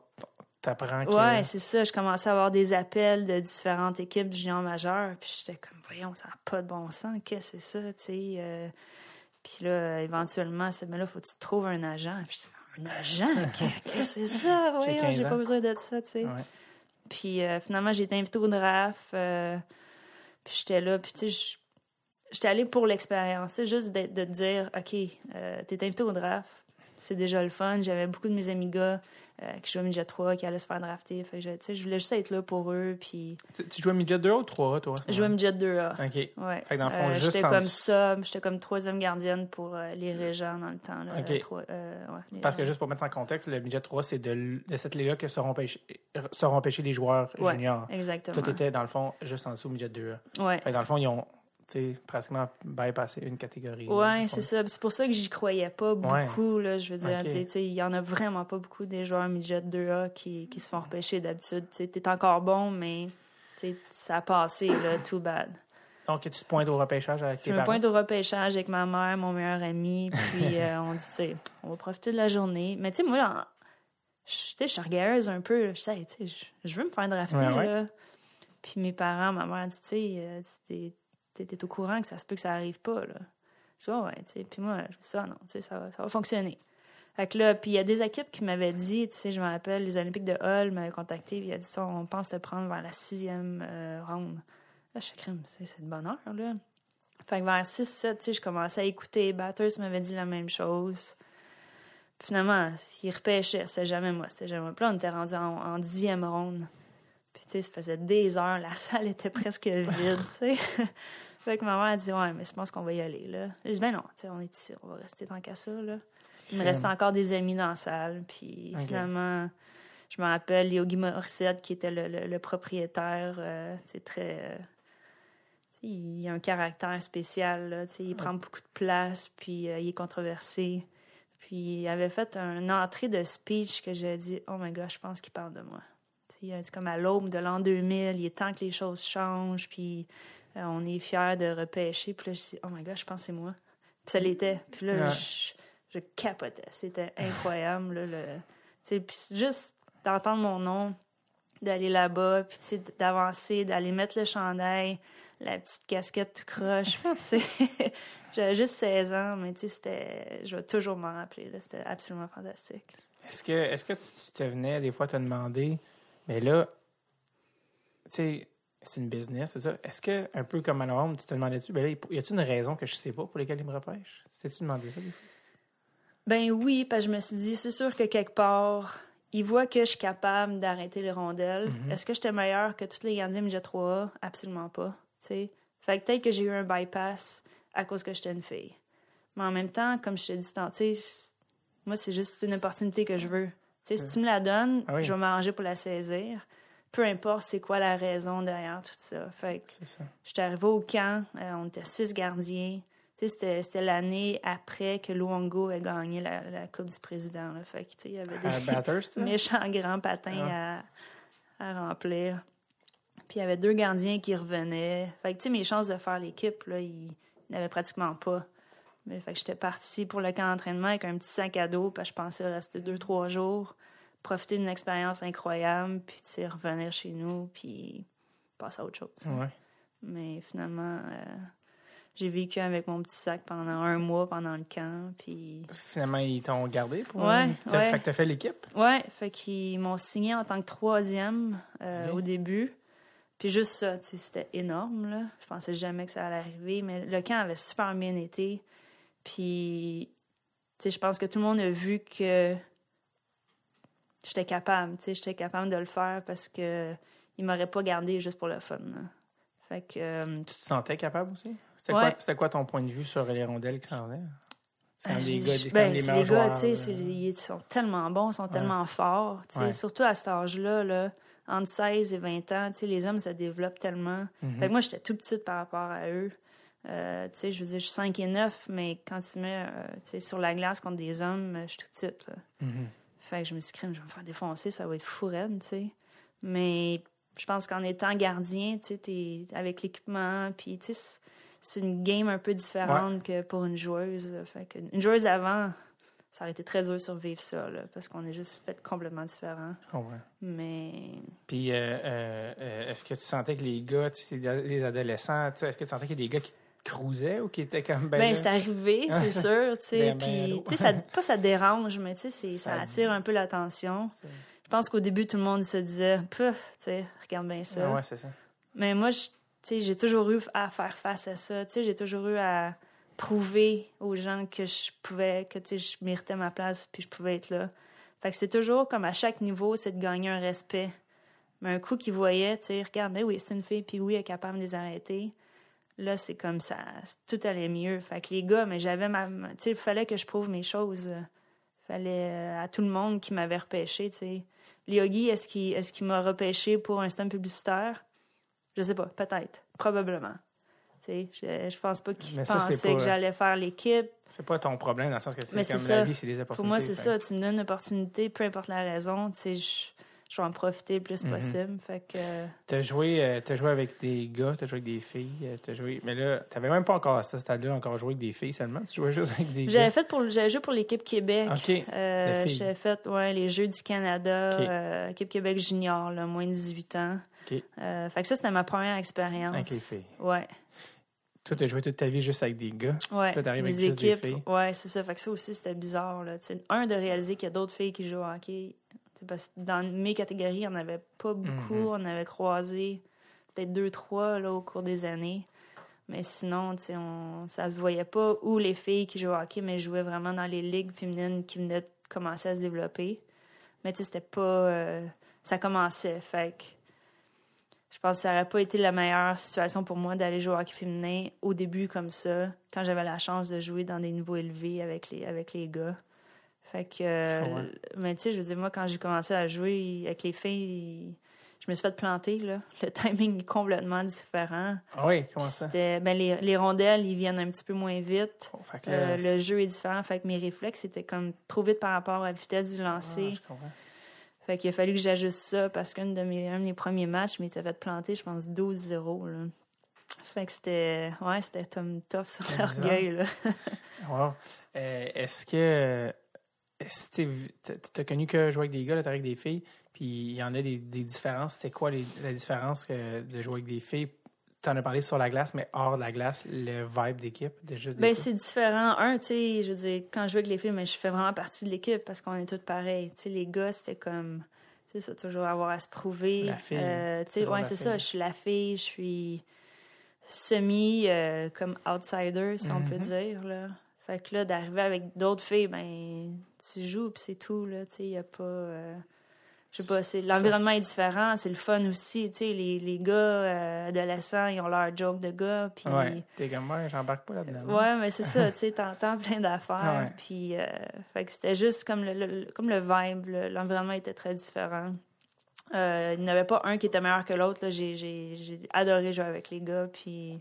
t'apprends que. Ouais, c'est ça. Je commençais à avoir des appels de différentes équipes du junior majeur. Puis j'étais comme, voyons, ça n'a pas de bon sens. Qu'est-ce que c'est ça, tu sais? euh. Puis là, éventuellement, c'était, mais là, faut que tu trouves un agent. Puis je un agent? Qu'est- <laughs> Qu'est-ce que c'est ça? 15 j'ai pas besoin de ça, tu sais. Ouais. Puis euh, finalement, j'ai été invitée au draft. euh, puis j'étais là. Puis tu sais, j'étais allée pour l'expérience. C'est juste de, de te dire, OK, euh, t'es invité au draft. C'est déjà le fun. J'avais beaucoup de mes amis gars qui jouaient au midget 3, qui allaient se faire drafter. Fait que je, je voulais juste être là pour eux. Puis Tu, tu jouais midget 2 ou 3 toi? je jouais midget 2A. OK. Ouais. Fait que dans le fond, Euh, juste j'étais comme sub, j'étais comme troisième gardienne pour euh, les régents dans le temps. Là, Ok. Euh, trois- euh, ouais, les- Parce que juste pour mettre en contexte, le midget 3, c'est de, de cette ligue-là que seront pêchés, seront pêchés les joueurs Ouais, juniors. Exactement. Tout était, dans le fond, juste en dessous midget 2. Ouais. Fait que dans le fond, ils ont pratiquement bypassé une catégorie. Ouais, je c'est ça. C'est pour ça que j'y croyais pas Ouais. beaucoup. Là, je veux dire, il y en a vraiment pas beaucoup des joueurs midget 2A qui, qui se font repêcher d'habitude. Tu es encore bon, mais ça a passé, là, too bad. Donc, tu te pointes au repêchage avec Je tes me parents? pointe au repêchage avec ma mère, mon meilleur ami, puis <laughs> euh, on dit, tu sais, on va profiter de la journée. Mais tu sais, moi, je je suis regardeuse un peu. Je sais, tu sais, je- je veux me faire drafter, Ouais, ouais. là. Puis mes parents, ma mère dit, tu sais, euh, t'es- au courant que ça se peut que ça arrive pas, là. Je dis, ouais, ouais. Puis moi, je dis, ah non, tu sais, ça va, ça va fonctionner. Fait que là, puis il y a des équipes qui m'avaient dit, tu sais, je me rappelle, les Olympiques de Hull m'avaient contacté, puis il a dit ça, on pense te prendre vers la sixième euh, ronde. Là, je c'est de bonne heure, là. Fait que vers 6-7, tu sais, je commençais à écouter. Batters m'avait dit la même chose. Puis finalement, ils repêchaient. C'était jamais moi, c'était jamais moi. Puis là, on était rendu en, en dixième ronde. Sais, ça faisait des heures. La <laughs> salle était presque vide, tu sais. <laughs> fait que ma mère a dit, ouais, mais je pense qu'on va y aller, là. J'ai dit, ben non, tu sais, on est ici, on va rester tant qu'à ça, là. Il me restait encore des amis dans la salle. Puis finalement, je me rappelle Yogi Morissette, qui était le, le- le propriétaire, euh, c'est très. euh, il a un caractère spécial, là, il prend beaucoup de place, puis euh, il est controversé. Puis il avait fait une entrée de speech que j'ai dit Oh my god, je pense qu'il parle de moi. A dit comme à l'aube de l'an 2000, il est temps que les choses changent, puis euh, on est fiers de repêcher. Puis là, je dis Oh my god, je pense que c'est moi. Puis ça l'était. Puis là, Ouais. je, je capotais. C'était incroyable. Là, le, puis juste d'entendre mon nom, d'aller là-bas, puis d'avancer, d'aller mettre le chandail, la petite casquette tout croche. <laughs> J'avais juste 16 ans, mais c'était. Je vais toujours m'en rappeler. C'était absolument fantastique. Est-ce que, est-ce que tu, tu te venais des fois te demander, mais là, tu sais, c'est une business, tout ça. Est-ce que, un peu comme à Novembre, tu te demandais-tu, ben là, y a-t-il une raison que je sais pas pour lesquelles ils me repêchent? T'es-tu demandé ça des fois? Ben oui, parce que je me suis dit, c'est sûr que quelque part, ils voient que je suis capable d'arrêter les rondelles. Mhm. Est-ce que j'étais meilleure que tous les gardiens midget 3A? Absolument pas. tu sais. Fait que peut-être que j'ai eu un bypass à cause que j'étais une fille. Mais en même temps, comme je te dis moi, c'est juste une opportunité que je veux. Sais, si tu me la donnes, Ah oui. je vais m'arranger pour la saisir. Peu importe c'est quoi la raison derrière tout ça. Fait que ça. J'étais arrivée au camp, euh, on était six gardiens. Tu sais, C'était, c'était l'année après que Luongo ait gagné la, la Coupe du Président. là. Fait que, tu sais, il y avait des Batters, sais? <laughs> méchants grands patins à, à remplir. Puis il y avait deux gardiens qui revenaient. Fait que, tu sais, mes chances de faire l'équipe, là, ils n'avaient pratiquement pas. Mais fait que j'étais partie pour le camp d'entraînement avec un petit sac à dos, parce que je pensais rester deux, trois jours, profiter d'une expérience incroyable, puis tu revenir chez nous, puis passer à autre chose. Ouais. Mais finalement, euh, j'ai vécu avec mon petit sac pendant un mois pendant le camp. Puis, Finalement, ils t'ont gardé pour. Ouais, ouais. Fait que t'as fait l'équipe? ouais, fait qu'ils m'ont signé en tant que troisième euh, au début. Puis juste ça, c'était énorme, là. Je pensais jamais que ça allait arriver, mais le camp avait super bien été. Puis, tu sais, je pense que tout le monde a vu que j'étais capable, tu sais, j'étais capable de le faire parce que ils m'auraient pas gardé juste pour le fun, là. Fait que... euh, Tu te sentais capable aussi? C'était, Ouais. quoi, ton point de vue sur les rondelles qui s'en venaient? C'est Ah, des je- gars, des, ben, meilleurs les gars, tu sais, ils sont tellement bons, ils sont tellement forts, tu sais, Ouais. surtout à cet âge-là, là, entre 16 et 20 ans, tu sais, les hommes se développent tellement. Mhm. Fait que moi, j'étais tout petite par rapport à eux. Euh, tu sais, je veux dire, je suis 5 et 9, mais quand tu mets euh, tu sais, sur la glace contre des hommes, euh, je suis toute petite. là. Mhm. Fait que je me suis dit, Crime, je vais me faire défoncer, ça va être fou raide, tu sais. Mais je pense qu'en étant gardien, tu sais, avec l'équipement, puis tu sais, c'est- une game un peu différente que pour une joueuse. Fait que une joueuse avant, ça aurait été très dur de survivre ça, là, parce qu'on est juste fait complètement différent. Comprends. Mais Puis, euh, est-ce que tu sentais que les gars, les adolescents, tu sais, est-ce que tu sentais qu'il y a des gars qui te cruisaient ou qui étaient comme ben, Ben, c'est arrivé, <laughs> c'est sûr, tu sais. Des Puis, mélos. tu sais, ça, pas ça dérange, mais tu sais, ça Ça- attire un peu l'attention. Je pense qu'au début, tout le monde se disait, puf, tu sais, regarde bien ça. Ouais, c'est ça. Mais moi, tu sais, j'ai toujours eu à faire face à ça. Tu sais, j'ai toujours eu à prouver aux gens que je pouvais, que tu sais, je méritais ma place puis je pouvais être là. Fait que c'est toujours comme à chaque niveau, c'est de gagner un respect. Mais un coup qu'ils voyaient, tu sais, regarde, ben oui, c'est une fille, puis oui, elle est capable de les arrêter. Là, c'est comme ça, tout allait mieux. Fait que les gars, mais j'avais ma. Tu sais, fallait que je prouve mes choses. fallait euh, à tout le monde qui m'avait repêché, tu sais. Lyogi, est-ce qu'il m'a repêché pour un stand publicitaire? Je sais pas, peut-être, probablement. Tu sais, je, je pense pas qu'il pensait pas- que j'allais faire l'équipe. C'est pas ton problème dans le sens que c'est comme la vie, c'est des opportunités. Pour moi, c'est ça. Tu me donnes une opportunité, peu importe la raison, tu sais, je, vais en profiter le plus Mhm. possible. Fait que, T'as joué, euh, t'as joué avec des gars, t'as joué avec des filles, euh, joué. Mais là, t'avais même pas encore à ce stade-là encore joué avec des filles seulement. Tu jouais juste avec des j'avais fait pour, j'avais joué pour l'équipe Québec. Euh, j'avais fait ouais, les Jeux du Canada, Ok. euh, équipe Québec junior, là, moins de 18 ans. Euh, fait que ça, c'était ma première expérience. Avec les filles. Ouais. Toi, t'as joué toute ta vie juste avec des gars. Ouais, Là, t'arrives avec juste des filles. Ouais, c'est ça. Fait que ça aussi, c'était bizarre. Là. Un, de réaliser qu'il y a d'autres filles qui jouent au hockey. Parce que dans mes catégories, il n'y en avait pas beaucoup. Mhm. On avait croisé peut-être deux, trois là, au cours des années. Mais sinon, on, ça se voyait pas où les filles qui jouaient au hockey, mais jouaient vraiment dans les ligues féminines qui venaient de commencer à se développer. Mais tu c'était pas. euh, ça commençait. Fait que je pense que ça n'aurait pas été la meilleure situation pour moi d'aller jouer au hockey féminin au début comme ça, quand j'avais la chance de jouer dans des niveaux élevés avec les, avec les gars. Fait que. euh, mais tu sais, je veux dire, moi, quand j'ai commencé à jouer avec les filles, je me suis fait planter, là. Le timing est complètement différent. Ah oui, comment ça? C'était, ben, les, les rondelles, ils viennent un petit peu moins vite. Oh, fait que là, Euh, le jeu est différent. Fait que mes réflexes étaient comme trop vite par rapport à la vitesse du Ah, lancer. je comprends. Fait qu'il a fallu que j'ajuste ça parce qu'un de mes, un de mes premiers matchs, je m'étais fait planter, je pense, 12-0. là. Fait que c'était. Ouais, c'était comme tough sur l'orgueil, là. <laughs> Wow. Euh, est-ce que. T'as connu que jouer avec des gars, là, t'as avec des filles, puis il y en a des, des différences. C'était quoi les, la différence que de jouer avec des filles? T'en as parlé sur la glace, mais hors de la glace, le vibe d'équipe, de juste Ben, c'est différent. Un, tu sais, je veux dire, quand je joue avec les filles, mais je fais vraiment partie de l'équipe parce qu'on est toutes pareilles. Tu sais, les gars, c'était comme. Tu sais, ça, toujours avoir à se prouver. La fille. Euh, tu sais, Toujours ouais, c'est ça. Je suis la fille, je suis semi euh, comme outsider, si on peut Mhm. dire, là. Fait que là, d'arriver avec d'autres filles, ben, tu joues, puis c'est tout, là. Tu sais, il n'y a pas. euh, je sais pas, c'est, l'environnement est différent, c'est le fun aussi. Tu sais, les, les gars euh, adolescents, ils ont leur joke de gars, puis. Ouais, t'es comme moi, j'embarque pas là-dedans. Ouais, mais c'est ça, tu sais, t'entends plein d'affaires. Ouais. Puis, euh, fait que c'était juste comme le, le- comme le vibe, le- l'environnement était très différent. Il n'y en avait pas un qui était meilleur que l'autre. là. J'ai, j'ai, j'ai adoré jouer avec les gars, puis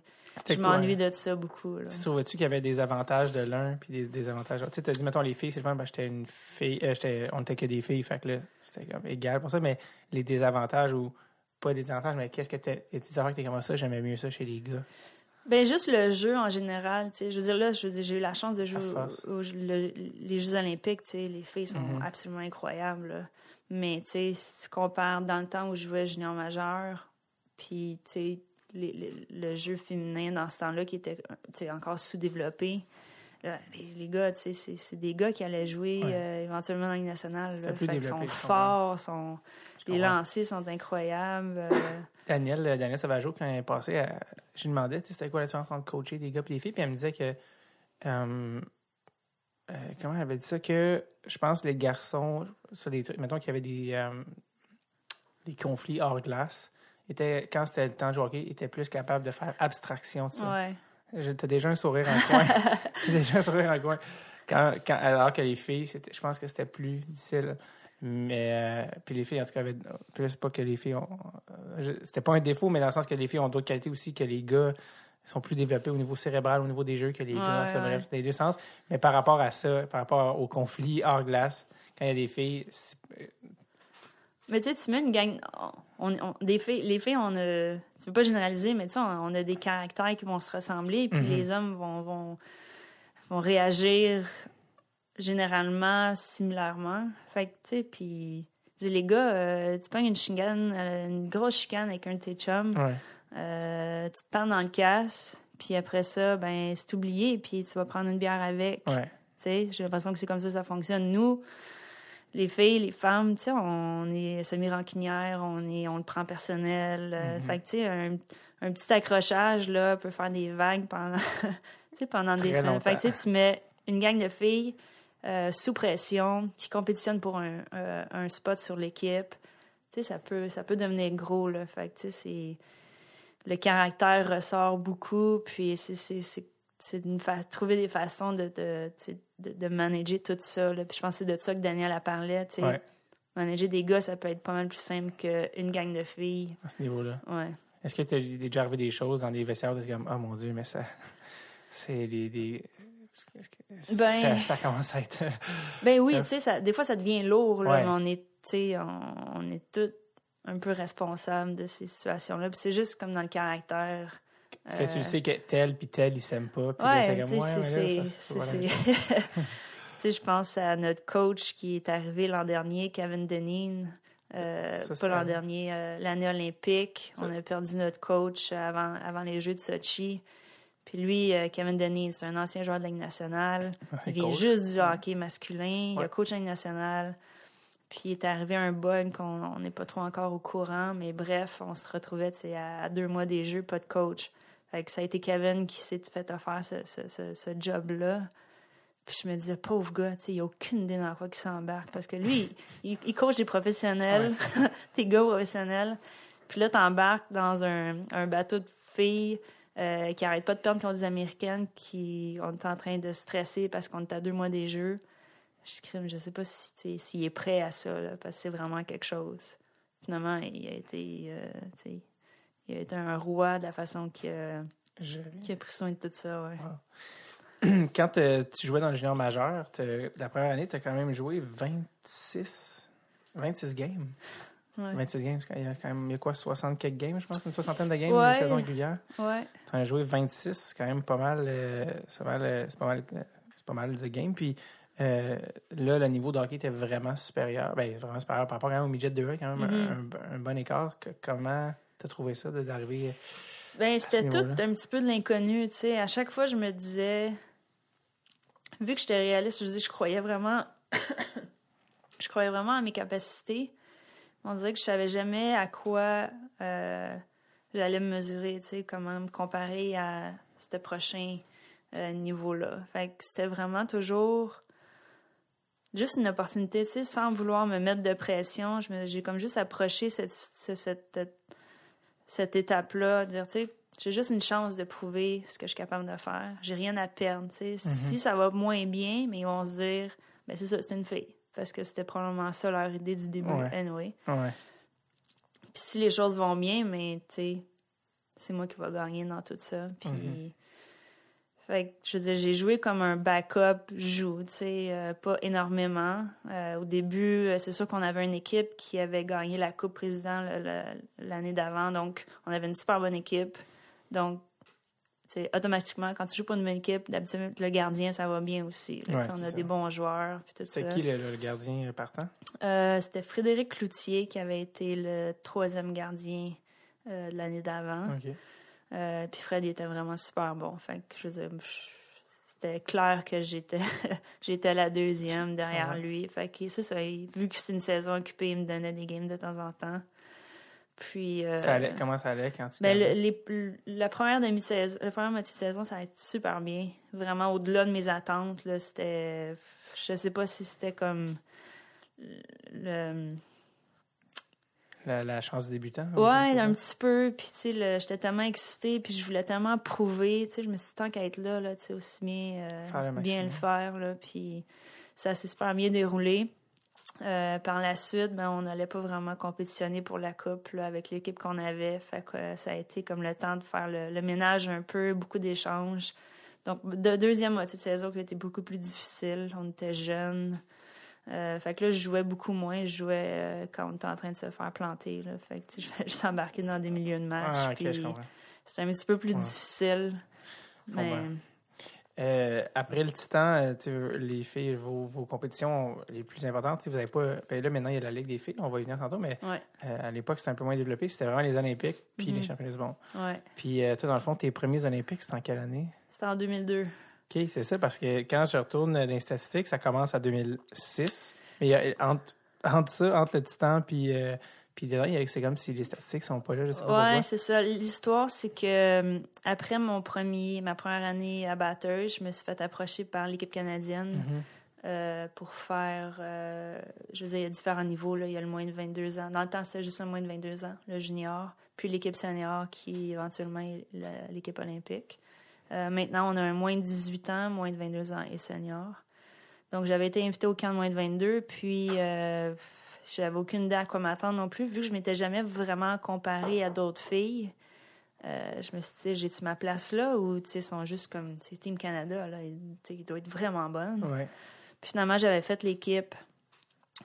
je m'ennuie hein? de ça beaucoup. Là. Tu trouvais-tu qu'il y avait des avantages de l'un puis des, des avantages de l'autre? Tu sais, t'as dit, mettons, les filles, c'est ben, j'étais une fille, euh, j'étais, on était que des filles, fait que là, c'était comme égal pour ça, mais les désavantages ou pas des désavantages, mais qu'est-ce que t'es, des affaires que t'es comme ça, j'aimais mieux ça chez les gars? Ben juste le jeu en général, tu sais. Je veux dire, là, je veux dire, j'ai eu la chance de jouer aux, aux- le- les Jeux olympiques, tu sais. Les filles sont Mhm. absolument incroyables, là. Mais, tu sais, si tu compares dans le temps où je jouais junior majeur, puis, tu sais, les- les- le jeu féminin dans ce temps-là qui était, sais, encore sous-développé, là, les, les gars, c'est- c'est des gars qui allaient jouer Ouais. euh, éventuellement dans la Ligue nationale, là. Fait qu'ils sont forts, sont... Les lancers sont incroyables. euh, <coughs> Daniel, euh, Daniel Sauvageau, quand elle est passée, je lui demandais c'était quoi la différence entre coacher des gars et des filles, puis elle me disait que. euh, euh, comment elle avait dit ça? Que je pense que les garçons, sur des trucs, mettons qu'il y avait des, euh, des conflits hors glace, étaient, quand c'était le temps de jouer hockey, étaient plus capables de faire abstraction de ça. ouais. T'as déjà un sourire en coin. <laughs> T'as déjà un sourire en coin. Quand, quand- alors que les filles, je pense que c'était plus difficile. Mais euh, puis les filles, en tout cas, avaient, c'est pas que les filles ont. euh, C'était pas un défaut, mais dans le sens que les filles ont d'autres qualités aussi que les gars. sont plus développés au niveau cérébral, au niveau des jeux que les gars, Ouais, ouais. bref, dans les deux sens. Mais par rapport à ça, par rapport au conflit hors glace, quand il y a des filles, Mais tu sais, tu mets une gang. On, on- des filles, les filles, on a. Tu peux pas généraliser, mais tu sais, on, a des caractères qui vont se ressembler, puis Mhm. les hommes vont, vont, vont réagir généralement similairement. Fait que, tu sais, puis. Les gars, euh, tu pognes une chicane, euh, une grosse chicane avec un de tes chums, ouais. euh, tu te pends dans le casse, puis après ça, ben, c'est oublié, puis tu vas prendre une bière avec. Ouais. Tu sais, j'ai l'impression que c'est comme ça que ça fonctionne. Nous, les filles, les femmes, tu sais, on est semi-rancunières, on, est, on le prend personnel. euh, Mhm. Fait que, tu sais, un, un petit accrochage, là, peut faire des vagues pendant, <laughs> tu sais, pendant des semaines. Fait que, tu sais, tu mets une gang de filles euh, sous pression qui compétitionnent pour un, euh, un spot sur l'équipe. Tu sais, ça peut, ça peut devenir gros, là. Fait que, tu sais, c'est... Le caractère ressort beaucoup, puis c'est... c'est, de trouver des façons de, de, de, de manager tout ça. Là. Puis je pense que c'est de ça que Daniel a parlé. Ouais. Manager des gars, ça peut être pas mal plus simple qu'une gang de filles. à ce niveau-là. Ouais. Est-ce que tu as déjà arrivé des choses dans des vestiaires où tu comme, oh mon Dieu, mais ça. C'est des. Ben- ça, ça commence à être. <laughs> Ben oui, tu sais, des fois, ça devient lourd, là, Ouais. mais on est, on, on est tous un peu responsables de ces situations-là. Puis c'est juste comme dans le caractère. Parce que tu Euh, le sais que tel puis tel, ils s'aiment pas. Puis là, c'est comme, ouais, c'est- je pense à notre coach qui est arrivé l'an dernier, Kevin Deneen. Euh, Ça, pas l'an dernier, euh, l'année olympique. Ça- On a perdu notre coach avant, avant les Jeux de Sochi. Puis lui, euh, Kevin Deneen, c'est un ancien joueur de Ligue nationale. Il vient juste du hockey masculin. Il a coach en Ligue nationale. Puis il est arrivé un bug qu'on on n'est pas trop encore au courant. Mais bref, on se retrouvait à, à deux mois des Jeux, pas de coach. Fait que ça a été Kevin qui s'est fait offrir ce, ce, ce, ce job-là. Puis je me disais, pauvre gars, il n'a aucune idée dans quoi il s'embarque. Parce que lui, il, il coach des professionnels, <laughs> des gars professionnels. Puis là, t'embarques dans un, un bateau de filles euh, qui arrêtent pas de perdre contre des Américaines qui on est en train de stresser parce qu'on est à deux mois des Jeux. Je je sais pas si, s'il est prêt à ça, là, parce que c'est vraiment quelque chose. Finalement, il a été, euh, il a été un roi de la façon qu'il a, pris soin de tout ça, ouais. <clears throat> Quand tu jouais dans le junior majeur, la première année, tu as quand même joué 26, 26 games. Ouais. 26 games, il y a quand même il y a quoi, 60 quelques games, je pense, une soixantaine de games, Ouais. une saison régulière. Ouais. Tu as joué 26, c'est quand même pas mal, euh, c'est pas mal, euh, c'est pas mal, euh, pas mal de games. Puis euh, là, le niveau de hockey était vraiment supérieur. Ben, vraiment supérieur par rapport quand même au midget 2 quand même Mhm. un, un bon écart. Que- comment tu as trouvé ça d'arriver? Ben, c'était tout un petit peu de l'inconnu, tu sais. À chaque fois, je me disais, vu que j'étais réaliste, je dis, je croyais vraiment, <coughs> je croyais vraiment à mes capacités. On dirait que je savais jamais à quoi euh, j'allais me mesurer, tu sais, comment me comparer à ce prochain euh, niveau-là. Fait que c'était vraiment toujours juste une opportunité, tu sais, sans vouloir me mettre de pression. J'ai comme juste approché cette, cette, cette, cette étape-là, dire, tu sais, j'ai juste une chance de prouver ce que je suis capable de faire. J'ai rien à perdre, tu sais. Si ça va moins bien, mais ils vont se dire, ben c'est ça, c'est une fille. Parce que c'était probablement ça leur idée du début, Ouais. anyway. Ouais. Puis si les choses vont bien, mais tu sais, c'est moi qui va gagner dans tout ça. Puis, Mhm. Fait que, je veux dire, j'ai joué comme un backup joue, tu sais, euh, pas énormément. Euh, au début, euh, c'est sûr qu'on avait une équipe qui avait gagné la Coupe Président l'année d'avant, donc on avait une super bonne équipe. Donc, sais, automatiquement, quand tu joues pour une bonne équipe, d'habitude, le gardien, ça va bien aussi. là, Ouais, on c'est a ça. des bons joueurs, puis tout ça. C'est qui le, le gardien partant? Euh, c'était Frédéric Cloutier qui avait été le troisième gardien euh, de l'année d'avant. Euh, puis Fred il était vraiment super bon. Fait que je veux dire, c'était clair que j'étais <laughs> j'étais la deuxième derrière Ah ouais. lui. Fait que c'est ça. il- vu que c'était une saison occupée, il me donnait des games de temps en temps. Puis euh, Ça allait, comment ça allait quand tu ben, le- les- la première demi de saison, la première moitié de saison, ça a été super bien. Vraiment au-delà de mes attentes. Là, c'était, je sais pas si c'était comme le, la, la chance du débutant? Ouais, un petit peu. Puis, tu sais, j'étais tellement excitée, puis je voulais tellement prouver. Tu sais, je me suis dit, tant qu'à être là, là tu sais, aussi bien, euh, le bien le faire. Là, puis, ça s'est super bien déroulé. Euh, par la suite, ben, on n'allait pas vraiment compétitionner pour la coupe là, avec l'équipe qu'on avait. Fait que euh, ça a été comme le temps de faire le, le ménage un peu, beaucoup d'échanges. Donc, de deuxième moitié de saison qui a été beaucoup plus difficile. On était jeunes. Euh, fait que là, je jouais beaucoup moins. Je jouais euh, quand on était en train de se faire planter. Là. Fait que je fais juste embarquer dans des milieux de match. Ah, je comprends. C'était un petit peu plus Ouais. difficile. Mais. Euh, après le Titan, les filles, vos, vos compétitions les plus importantes, vous avez pas. Ben là, maintenant, il y a la Ligue des filles, on va y venir tantôt, mais ouais, à l'époque, c'était un peu moins développé. C'était vraiment les Olympiques, puis les Mhm. championnats du monde. ouais. Puis, toi, dans le fond, tes premiers Olympiques, c'était en quelle année? C'était en 2002. OK, c'est ça, parce que quand je retourne dans les statistiques, ça commence à 2006. Mais il y a, entre, entre ça, entre le Titan puis, euh, puis dedans, il y a- c'est comme si les statistiques sont pas là, je sais pas Ouais, c'est ça. L'histoire, c'est que euh, après mon premier, ma première année à batteuse, je me suis fait approcher par l'équipe canadienne Mhm. euh, pour faire. euh, je veux dire, il y a différents niveaux. Là. Il y a le moins de 22 ans. Dans le temps, c'était juste le moins de 22 ans, le junior. Puis l'équipe senior, qui éventuellement l'équipe olympique. Euh, maintenant, on a un moins de 18 ans, moins de 22 ans et senior. Donc, j'avais été invitée au camp de moins de 22, puis euh, j'avais aucune idée à quoi m'attendre non plus, vu que je m'étais jamais vraiment comparée à d'autres filles. Euh, je me suis dit, j'ai-tu ma place là ou tu sais, ils sont juste comme tu Team Canada, là, ils, tu ils doivent être vraiment bonnes. Ouais. Puis finalement, j'avais fait l'équipe.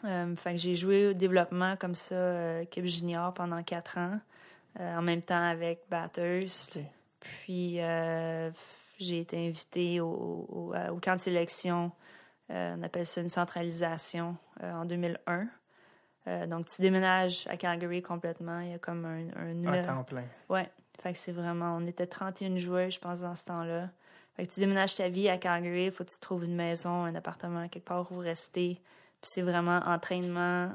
Euh, fait que j'ai joué au développement comme ça, euh, équipe junior pendant quatre ans, en même temps avec Batters. Puis euh, j'ai été invitée au, au, camp de sélection. Euh, on appelle ça une centralisation euh, en 2001. Euh, donc, tu déménages à Calgary complètement. Il y a comme un, un À temps plein. Ouais. Fait que c'est vraiment. On était 31 joueurs, je pense, dans ce temps-là. Fait que tu déménages ta vie à Calgary, il faut que tu trouves une maison, un appartement, quelque part où rester. Puis c'est vraiment entraînement,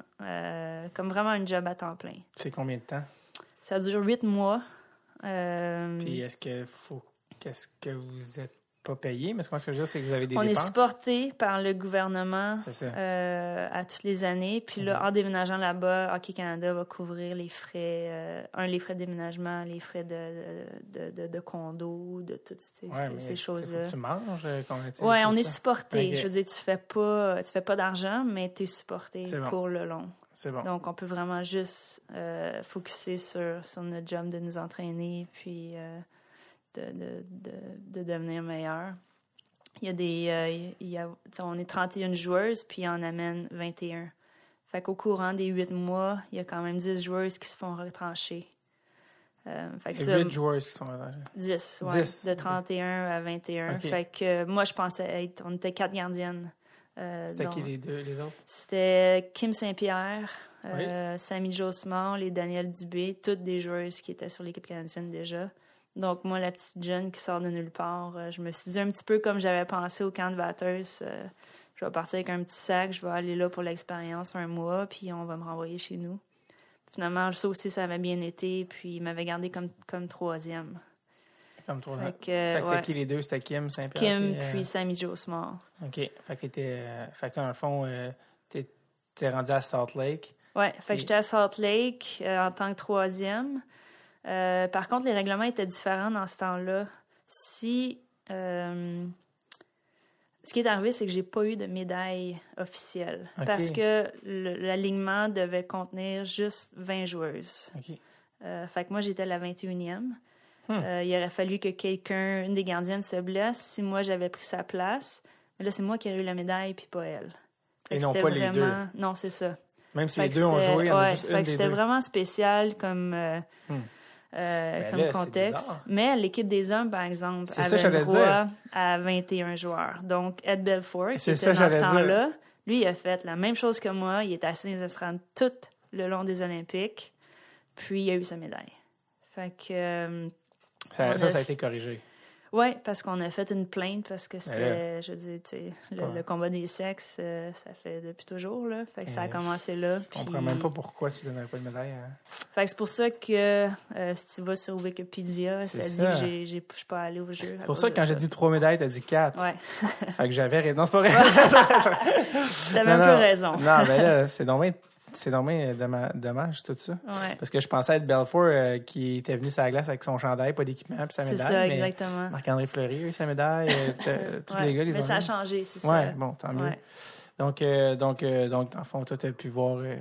comme vraiment un job à temps plein. C'est combien de temps? Ça dure huit mois. Euh, Puis est-ce que faut qu'est-ce que vous êtes pas payé? Mais ce que je veux dire, c'est que vous avez des on est dépenses. supporté par le gouvernement euh, à toutes les années. Puis là, Mhm. en déménageant là-bas, Hockey Canada va couvrir les frais, euh, un, les frais de déménagement, les frais de, de, de, de condo, de toutes ces, Ouais, choses-là. Tu manges, euh, sais, Ouais, tout on est ça. supporté. Je veux dire, tu fais pas, tu fais pas d'argent, mais tu es supporté bon. pour le long. C'est bon. Donc, on peut vraiment juste euh, focuser sur, sur notre job de nous entraîner puis euh, de, de, de, de devenir meilleur. Il y a des. euh, il y a, on est 31 joueuses, puis on amène 21. Fait qu'au courant des 8 mois, il y a quand même 10 joueuses qui se font retrancher. Euh, fait que Il y ça, a huit joueurs qui sont là. 10, ouais, 10, de ok. 31 à 21. Ok. Fait que euh, moi, je pensais être. On était quatre gardiennes. Euh, C'était qui les deux, les autres? C'était Kim Saint-Pierre, euh, Samy Josemar, les Daniel Dubé, toutes des joueuses qui étaient sur l'équipe canadienne déjà. Donc, moi, la petite jeune qui sort de nulle part, euh, je me suis dit un petit peu comme j'avais pensé au camp de batteuse. euh, je vais partir avec un petit sac, je vais aller là pour l'expérience un mois, puis on va me renvoyer chez nous. Finalement, ça aussi, ça avait bien été, puis il m'avait gardé comme, comme troisième. Comme toi. Fait que, c'était ouais, qui les deux? C'était Kim, Saint-Pierre? Kim, puis, euh, puis Samy Josemar. OK. Fait que t'étais... euh, fait que dans le fond, euh, t'es rendu à Salt Lake. Ouais, fait Puis- que j'étais à Salt Lake en tant que troisième. Euh, par contre, les règlements étaient différents dans ce temps-là. Si. euh, ce qui est arrivé, c'est que j'ai pas eu de médaille officielle. Parce que l'alignement devait contenir juste 20 joueuses. Euh, fait que moi, j'étais la 21e. Hmm. Il aurait fallu que quelqu'un, une des gardiennes, se blesse si moi j'avais pris sa place. Mais là, c'est moi qui ai eu la médaille, puis pas elle. Fait Et non pas les deux. Non, c'est ça. Même si Fait les deux ont joué, il y en a ouais, juste fait une que des c'était vraiment spécial comme, Hmm. Euh, Ben comme là, contexte. Mais l'équipe des hommes, par exemple, ça, avait droit à 21 joueurs. Donc, Ed Belfour, qui était ça, dans ce temps-là, lui, il a fait la même chose que moi. Il est assis dans les estrades tout le long des Olympiques. Puis, il a eu sa médaille. Fait que... euh, Ça, ça, ça a été corrigé. Oui, parce qu'on a fait une plainte parce que c'était, je dis, tu sais, le, combat des sexes, euh, ça fait depuis toujours, là. Fait que ça a Eh, commencé là. Je comprends même pas pourquoi tu donnerais pas de médaille. à- Fait que c'est pour ça que euh, si tu vas sur Wikipédia, ça dit que je suis pas allée au jeu. C'est pour ça que quand j'ai dit trois médailles, t'as dit quatre. Ouais, Fait que j'avais raison. Non, c'est pas <laughs> vrai. t'avais un peu raison. Non, mais là, c'est dommage, c'est dommage dommage, dommage, tout ça. Ouais, Parce que je pensais être Belfour euh, qui était venu sur la glace avec son chandail, pas d'équipement, puis sa c'est médaille. ça, mais exactement. Marc-André Fleury a eu sa médaille. euh, <laughs> tous Ouais, les gars, ils Mais ont ça a changé, c'est Ouais, ça. bon, tant mieux. Ouais. Donc, euh, donc, euh, donc, le fond, toi, tu as pu voir. euh,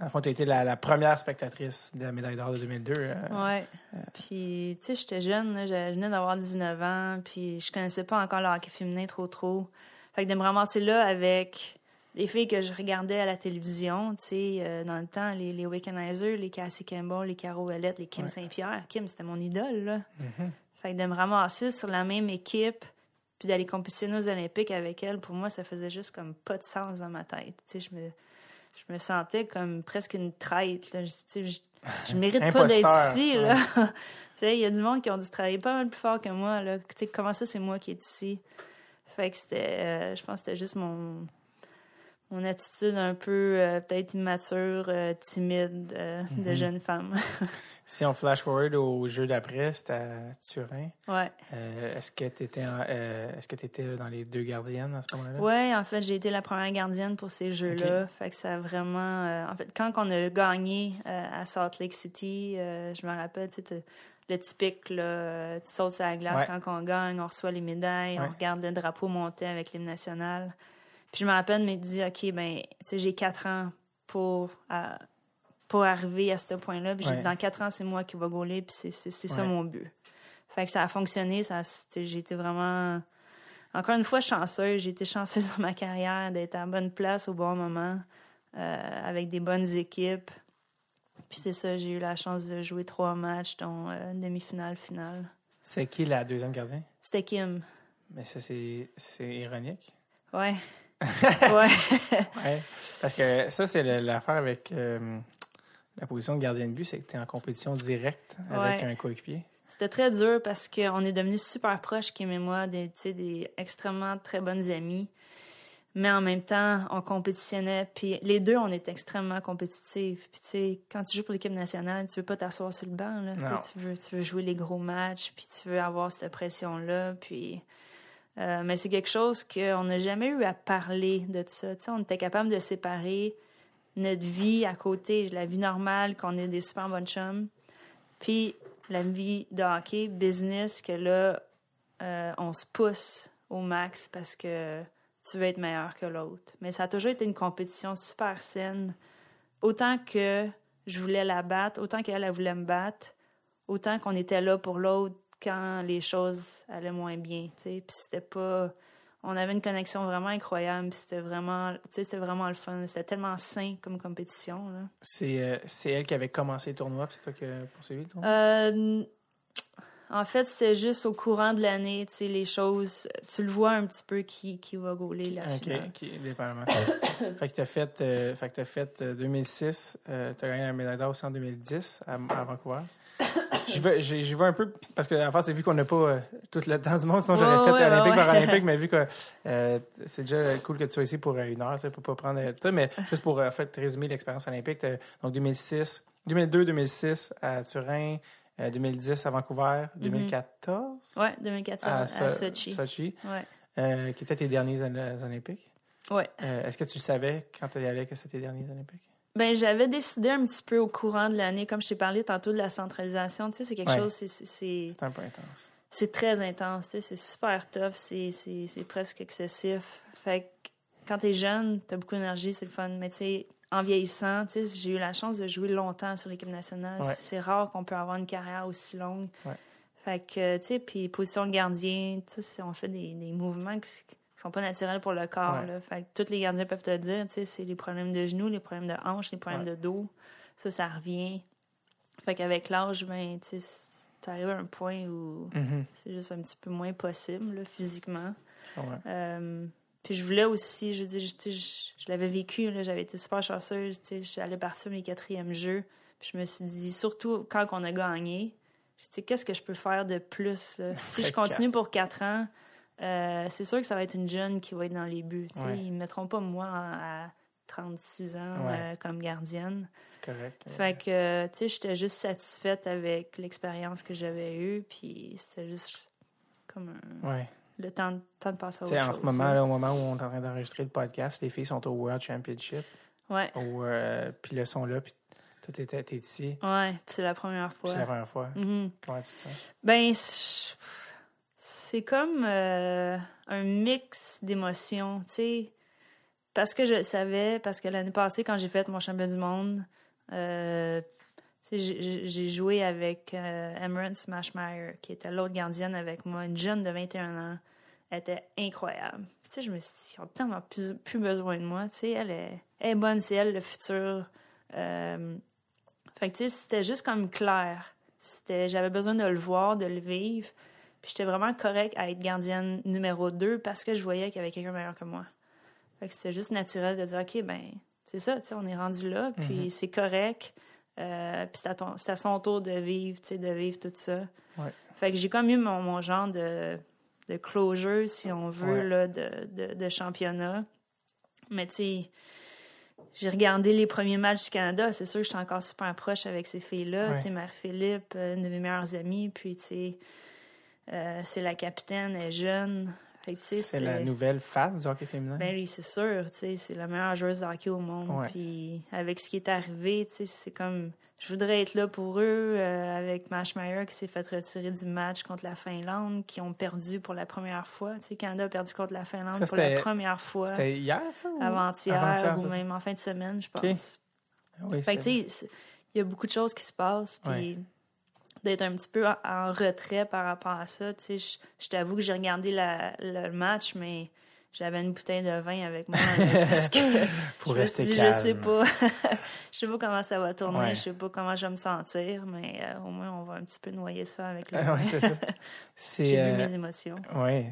le fond, tu as été la, la première spectatrice de la médaille d'or de 2002. euh, Ouais. Puis, tu sais, j'étais jeune, là, je je venais d'avoir 19 ans, puis je connaissais pas encore le hockey féminin trop trop. Fait que de me ramasser là avec les filles que je regardais à la télévision, tu sais, euh, dans le temps, les, les les Cassie Campbell, les Caro Ouellette, les Kim Ouais. Saint-Pierre. Kim, c'était mon idole, là. mhm. Fait que de me ramasser sur la même équipe, puis d'aller compétitionner aux Olympiques avec elle, pour moi, ça faisait juste comme pas de sens dans ma tête. Tu sais, je me, je me sentais comme presque une traite. Là. Je, je, je mérite pas d'être ici. ouais. Là. <laughs> tu sais, il y a du monde qui ont dû travailler pas mal plus fort que moi. Là. Tu sais, comment ça, c'est moi qui est ici? Fait que c'était, euh, je pense que c'était juste mon, mon attitude un peu euh, peut-être immature, euh, timide euh, de Mhm. jeune femme. <laughs> Si on flash forward au jeu d'après, c'était à Turin. ouais. Est-ce que tu étais, est-ce que étais dans les deux gardiennes à ce moment-là? Ouais, en fait, j'ai été la première gardienne pour ces jeux-là. Fait que ça a vraiment. en fait, quand on a gagné à Salt Lake City, je me rappelle, tu sais, le typique, là, tu sautes sur la glace Ouais. quand on gagne, on reçoit les médailles, Ouais. on regarde le drapeau monter avec l'hymne national. Puis je me rappelle me dire, OK, ben, j'ai quatre ans pour, à- pour arriver à ce point-là. Puis j'ai dit, dans quatre ans, c'est moi qui va gauler, puis c'est c'est- c'est ça mon but. Fait que ça a fonctionné, ça, j'ai été vraiment encore une fois, chanceuse. J'ai été chanceuse <laughs> dans ma carrière d'être à la bonne place au bon moment, euh, avec des bonnes équipes. Puis c'est ça, j'ai eu la chance de jouer trois matchs, dont euh, demi-finale, finale. C'est qui la deuxième gardienne? C'était Kim. Mais ça, c'est, c'est ironique. Ouais. Ouais. <laughs> Ouais. Parce que ça, c'est l'affaire avec euh, la position de gardien de but, c'est que tu es en compétition directe avec Ouais. un coéquipier. C'était très dur parce qu'on est devenus super proches, Kim et moi, des, des extrêmement très bonnes amies. Mais en même temps, on compétitionnait. Puis les deux, on est extrêmement compétitifs. Puis tu sais, quand tu joues pour l'équipe nationale, tu veux pas t'asseoir sur le banc. Là, tu, veux, tu veux jouer les gros matchs, puis tu veux avoir cette pression-là. Puis, euh, mais c'est quelque chose qu'on n'a jamais eu à parler de ça. Tu sais, on était capable de séparer notre vie à côté, la vie normale, qu'on est des super bonnes chums. Puis la vie de hockey, business, que là, euh, on se pousse au max parce que tu veux être meilleur que l'autre. Mais ça a toujours été une compétition super saine. Autant que je voulais la battre, autant qu'elle elle voulait me battre, autant qu'on était là pour l'autre quand les choses allaient moins bien. tu sais. Puis c'était pas. On avait une connexion vraiment incroyable. C'était vraiment, tu sais, c'était vraiment le fun. C'était tellement sain comme compétition. Là. C'est, euh, c'est elle qui avait commencé le tournoi, c'est toi qui as poursuivi le tournoi? Euh, en fait, c'était juste au courant de l'année, tu sais, les choses. Tu le vois un petit peu qui, qui va gauler la finale. OK, dépendamment. <coughs> fait que tu as fait, euh, fait, que t'as fait euh, 2006, tu as gagné la médaille d'or aussi en 2010 à, à Vancouver. J'y vais, j'y- j'y vais un peu parce que, fait, c'est vu qu'on n'a pas euh, tout le temps du monde, sinon j'aurais fait ouais, Olympique ouais, par ouais. Olympique, mais vu que <laughs> euh, c'est déjà cool que tu sois ici pour euh, une heure, sais, pour pas prendre euh, tout, mais juste pour en fait, résumer l'expérience olympique. Donc 2006, 2002, 2006 à Turin, euh, 2010 à Vancouver, 2014 Ouais, 2014 à, à, So- Sochi. Sochi, Ouais. qui étaient tes derniers Olympiques. Ouais. Est-ce que tu savais quand tu y allais que c'était tes derniers Olympiques? Ben, j'avais décidé un petit peu au courant de l'année, comme je t'ai parlé tantôt de la centralisation. Tu sais, c'est quelque Ouais. chose, c'est- c'est- c'est C'est un peu intense. c'est très intense. tu sais, C'est super tough. C'est c'est- c'est presque excessif. Fait que quand t'es jeune, t'as beaucoup d'énergie, c'est le fun. Mais tu sais, en vieillissant, tu sais, j'ai eu la chance de jouer longtemps sur l'équipe nationale. Ouais. C'est rare qu'on peut avoir une carrière aussi longue. Ouais. Fait que, tu sais, puis position de gardien, tu sais, on fait des, des mouvements qui, qui sont pas naturels pour le corps. Ouais. là. Fait que tous les gardiens peuvent te le dire, tu sais, c'est les problèmes de genoux, les problèmes de hanches, les problèmes Ouais. de dos. Ça, ça revient. Fait qu'avec l'âge, ben, tu sais, t'arrives à un point où Mhm. c'est juste un petit peu moins possible, là, physiquement. Euh, puis je voulais aussi, je veux dire, je, l'avais vécu, j'avais été super chanceuse, tu sais, j'allais partir mes quatrièmes jeux. Puis je me suis dit, surtout quand on a gagné, je qu'est-ce que je peux faire de plus? là? <laughs> Si je continue pour quatre ans, euh, c'est sûr que ça va être une jeune qui va être dans les buts. sais. Ouais. Ils ne mettront pas moi à 36 ans Ouais. euh, comme gardienne. C'est correct. Euh, Fait que, tu sais, j'étais juste satisfaite avec l'expérience que j'avais eue, puis c'était juste comme un- Ouais. le temps, de- temps de passer à autre en chose. ce moment, là, au moment où on est en train d'enregistrer le podcast, les filles sont au World Championship. Ouais, Au, euh, puis là, sont là, puis t'es, t'es ici. ouais, c'est la première fois. c'est la première fois. Mhm. Comment tu te sens? Ben, c'est comme euh, un mix d'émotions, tu sais. parce que je le savais, parce que l'année passée, quand j'ai fait mon championnat du monde, euh, j'ai joué avec euh, Emerald Smashmeyer, qui était l'autre gardienne avec moi, une jeune de 21 ans. Elle était incroyable. Je me suis dit, ils ont tellement plus, plus besoin de moi. Elle est, elle est bonne, c'est elle le futur. Euh, fait que, tu sais, c'était juste comme clair. J'avais besoin de le voir, de le vivre. Puis j'étais vraiment correct à être gardienne numéro 2 parce que je voyais qu'il y avait quelqu'un meilleur que moi. Fait que c'était juste naturel de dire, OK, ben, c'est ça, tu sais, on est rendu là, puis c'est correct. Euh, puis c'est à, ton- c'est à son tour de vivre, tu sais, de vivre tout ça. Ouais. Fait que j'ai comme eu mon, mon genre de, de closure, si on veut, Ouais. là, de, de, de championnat. Mais tu sais, j'ai regardé les premiers matchs du Canada. C'est sûr que j'étais encore super proche avec ces filles-là. Ouais. Tu sais, Marie-Philippe, euh, une de mes meilleures amies. Puis, tu sais, euh, c'est la capitaine, elle est jeune. C'est la nouvelle face du hockey féminin. ben oui, c'est sûr, c'est la meilleure joueuse de hockey au monde. Ouais. Puis avec ce qui est arrivé, c'est comme je voudrais être là pour eux euh, avec Mashmeyer qui s'est fait retirer du match contre la Finlande, qui ont perdu pour la première fois. Tu sais, Canada a perdu contre la Finlande Ça, pour la première fois C'était hier, ça? ou- avant-hier ou même en fin de semaine, je pense. Oui, Fait c'est- il y a beaucoup de choses qui se passent, puis Ouais. D'être un petit peu en, en retrait par rapport à ça. Tu sais, je, je t'avoue que j'ai regardé la- le match, mais j'avais une bouteille de vin avec moi. là, <laughs> parce que Faut je me rester suis dit, calme. je sais pas. <laughs> je sais pas comment ça va tourner, Ouais. je sais pas comment je vais me sentir, mais euh, au moins, on va un petit peu noyer ça avec le vin. ouais, c'est ça. <laughs> J'ai euh, mes émotions. Oui,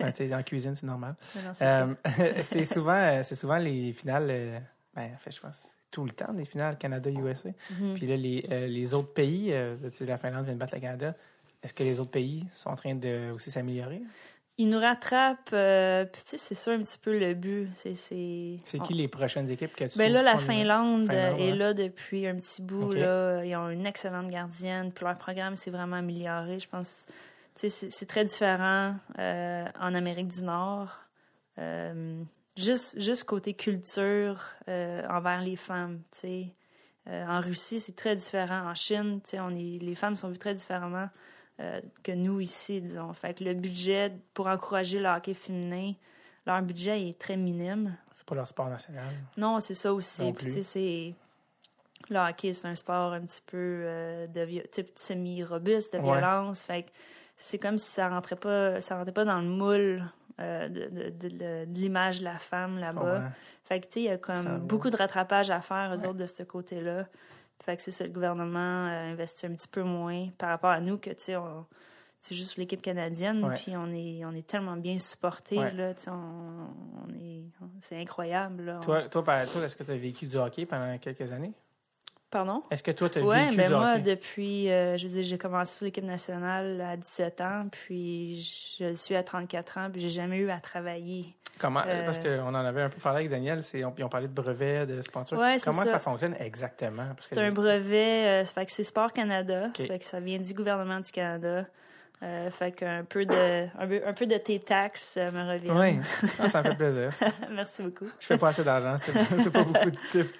dans la cuisine, c'est normal. C'est. Euh, c'est souvent, euh, c'est souvent les finales. euh, ben, en fait, je pense tout le temps les finales Canada-USA. Mhm. Puis là, les, euh, les autres pays, euh, la Finlande vient de battre le Canada. Est-ce que les autres pays sont en train de aussi s'améliorer? Ils nous rattrapent, euh, puis tu sais, c'est ça un petit peu le but. C'est, on- qui les prochaines équipes que tu Ben là, la Finlande, Finlande, est là depuis un petit bout. Là. Ils ont une excellente gardienne. Puis leur programme s'est vraiment amélioré. Je pense tu sais, c'est c'est très différent euh, en Amérique du Nord. Juste, juste côté culture euh, envers les femmes. tu sais. Euh, en Russie, c'est très différent. En Chine, tu sais, on est, les femmes sont vues très différemment euh, que nous ici, disons. Fait que le budget pour encourager le hockey féminin, leur budget est très minime. C'est pas leur sport national. Non, c'est ça aussi. Puis, tu sais, c'est. Le hockey, c'est un sport un petit peu euh, de type semi-robuste, de Ouais. violence. Fait que c'est comme si ça rentrait pas, ça rentrait pas dans le moule euh, de, de- de- de- de l'image de la femme là-bas. Ouais. Fait que, tu sais, il y a Ça comme va. beaucoup de rattrapage à faire, eux Ouais. autres, de ce côté-là. Fait que c'est ça, le gouvernement euh, investit un petit peu moins par rapport à nous que, tu sais, on- c'est juste l'équipe canadienne, puis on est, on est tellement bien supportés, Ouais. là, tu sais, on, on est... C'est incroyable, là. Toi, toi, par- toi, est-ce que tu as vécu du hockey pendant quelques années? Pardon? Est-ce que toi, tu as Ouais, vécu ben du moi, hockey? depuis, euh, je veux dire, j'ai commencé sur l'équipe nationale à 17 ans, puis je le suis à 34 ans, puis j'ai jamais eu à travailler. Comment, euh, Parce qu'on en avait un peu parlé avec Daniel, c'est, on, ils ont parlé de brevets, de sponsors. Ouais, c'est Comment ça. ça. fonctionne exactement? C'est que- un brevet, euh, ça fait que c'est Sport Canada, ça fait que ça vient du gouvernement du Canada. Euh, fait qu'un peu de, un peu, un peu de tes taxes euh, me revient. Oui, Ah, ça me fait plaisir. <laughs> Merci beaucoup. Je fais pas assez d'argent, c'est, c'est pas beaucoup de tips.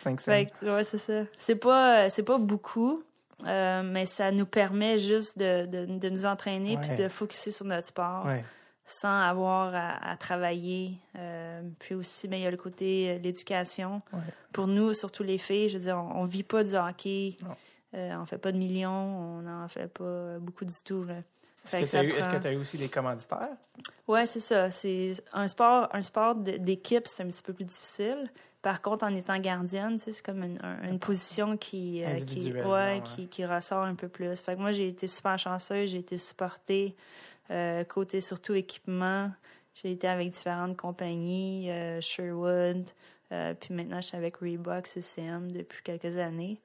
5 cents. Fait que, ouais, c'est ça. C'est pas, euh, c'est pas beaucoup, euh, mais ça nous permet juste de, de, de nous entraîner puis de focuser sur notre sport. Ouais. sans avoir à, à travailler. Euh, puis aussi, ben, il y a le côté euh, l'éducation. Ouais. Pour nous, surtout les filles, je veux dire, on, on vit pas du hockey. Euh, on fait pas de millions, on n'en fait pas beaucoup du tout. Est-ce que tu as, prend- tu as eu aussi des commanditaires? Ouais, c'est ça. C'est un sport, un sport d'équipe, c'est un petit peu plus difficile. Par contre, en étant gardienne, c'est comme une, un- une position qui, euh, qui, Individuellement, ouais, ouais. qui, qui ressort un peu plus. Fait que moi, j'ai été super chanceuse, j'ai été supportée. euh, côté surtout équipement, j'ai été avec différentes compagnies, euh, Sherwood, puis maintenant je suis avec Reebok, CCM depuis quelques années.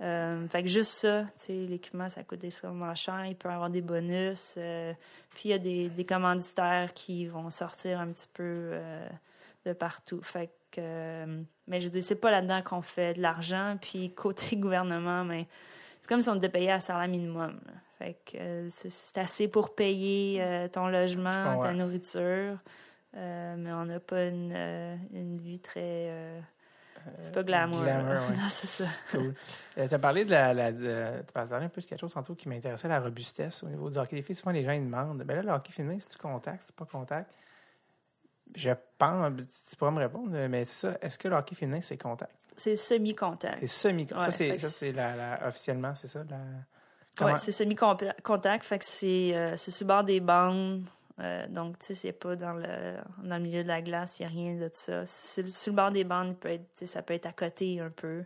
Euh, fait que juste ça, l'équipement, ça coûte extrêmement cher. Il peut y avoir des bonus. euh, puis il y a des, des commanditaires qui vont sortir un petit peu euh, de partout. Fait que, mais je veux dire, c'est pas là-dedans qu'on fait de l'argent. Puis côté <laughs> gouvernement, mais c'est comme si on était payé à salaire minimum. là. Fait que euh, c'est- assez pour payer euh, ton logement, ta nourriture. Euh, mais on n'a pas une, une vie très. c'est pas glamour. glamour, ouais. <laughs> non, c'est ça. Cool. tu as parlé de la. la de, parlé un peu de quelque chose tantôt qui m'intéressait, la robustesse au niveau du hockey. Les filles, souvent, les gens ils demandent ben là, le hockey féminin, c'est-tu contact, c'est pas contact? Je pense, tu pourrais me répondre, mais ça, est-ce que le hockey féminin, c'est contact? C'est semi-contact. C'est semi Ouais, ça, c'est, la, la- officiellement, c'est ça? La... Oui, c'est semi-contact, fait que c'est euh, c'est sur le bord des bandes. euh, donc, tu sais, c'est pas dans le, dans le milieu de la glace, il n'y a rien de ça. C'est sur le bord des bandes, il peut être, ça peut être à côté un peu.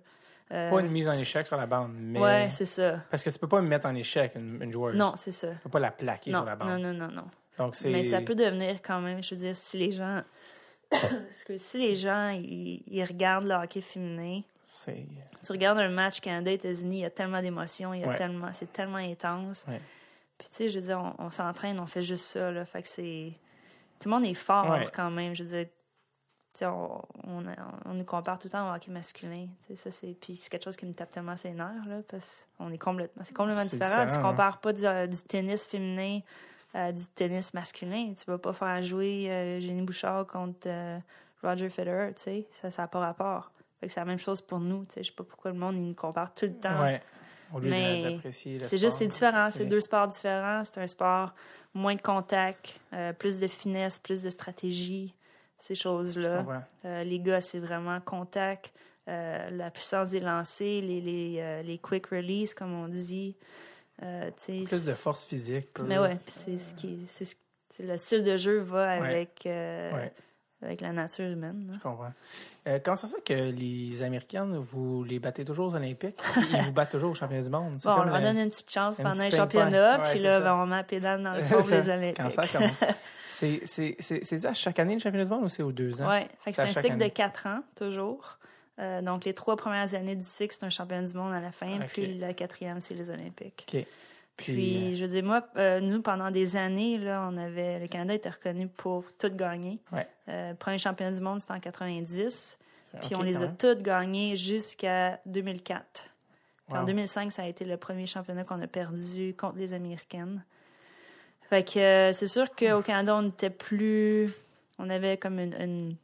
Euh, Pas une mise en échec sur la bande, mais. Ouais, c'est ça. Parce que tu peux pas me mettre en échec une, une joueuse. Non, c'est ça. Tu peux pas la plaquer Non, sur la bande. non, non, non, non. Donc. Mais ça peut devenir quand même, je veux dire, si les gens. <coughs> Parce que si les gens ils, ils regardent le hockey féminin, tu regardes un match Canada-États-Unis, il y a tellement d'émotions, il y a Ouais. tellement, c'est tellement intense. Ouais. Puis tu sais, je veux dire, on, on s'entraîne, on fait juste ça, là. Fait que c'est. Tout le monde est fort Ouais. quand même. Je veux dire, tu sais, on, on, on nous compare tout le temps au hockey masculin. Tu sais, ça, c'est. Puis c'est quelque chose qui me tape tellement ses nerfs, là, parce qu'on est complètement. C'est complètement C'est différent. Tu différent, hein. compares pas du, du tennis féminin à du tennis masculin. Tu vas pas faire jouer euh, Jenny Bouchard contre euh, Roger Federer, tu sais. Ça, ça n'a pas rapport. Fait que c'est la même chose pour nous, tu sais. Je sais pas pourquoi le monde, il nous compare tout le temps. Ouais. Au lieu Mais C'est juste, c'est différent. C'est deux sports différents. C'est un sport moins de contact, euh, plus de finesse, plus de stratégie, ces choses-là. Euh, les gars, c'est vraiment contact, euh, la puissance des lancers, les, les, euh, les quick release, comme on dit. Euh, Plus de force physique. plus- Mais ouais, puis c'est ce qui. C'est ce- c'est le style de jeu va Ouais. avec, euh, Ouais. avec la nature humaine. là. Je comprends. Euh, comment ça se fait que les Américaines, vous les battez toujours aux Olympiques? <laughs> Ils vous battent toujours aux championnats du monde? Bon, on leur le- donne une petite chance pendant les championnats. Ouais, puis là, ben, on met la pédale dans le <laughs> fond des Olympiques. <laughs> C'est c'est- c'est- dû à chaque année le championnat du monde ou c'est aux deux ans? Oui, C'est un cycle de quatre ans, toujours. Euh, donc, les trois premières années du cycle, c'est un championnat du monde à la fin, puis la quatrième, c'est les Olympiques. Puis, Puis, euh, je veux dire, moi, euh, nous, pendant des années, là, on avait, le Canada était reconnu pour tout gagner. Ouais. Premier championnat du monde, c'était en 90. Puis on les a toutes gagnés jusqu'à 2004. Puis en Wow. 2005, ça a été le premier championnat qu'on a perdu contre les Américaines. Fait que c'est sûr qu'au Canada, on était plus. On avait comme une, une,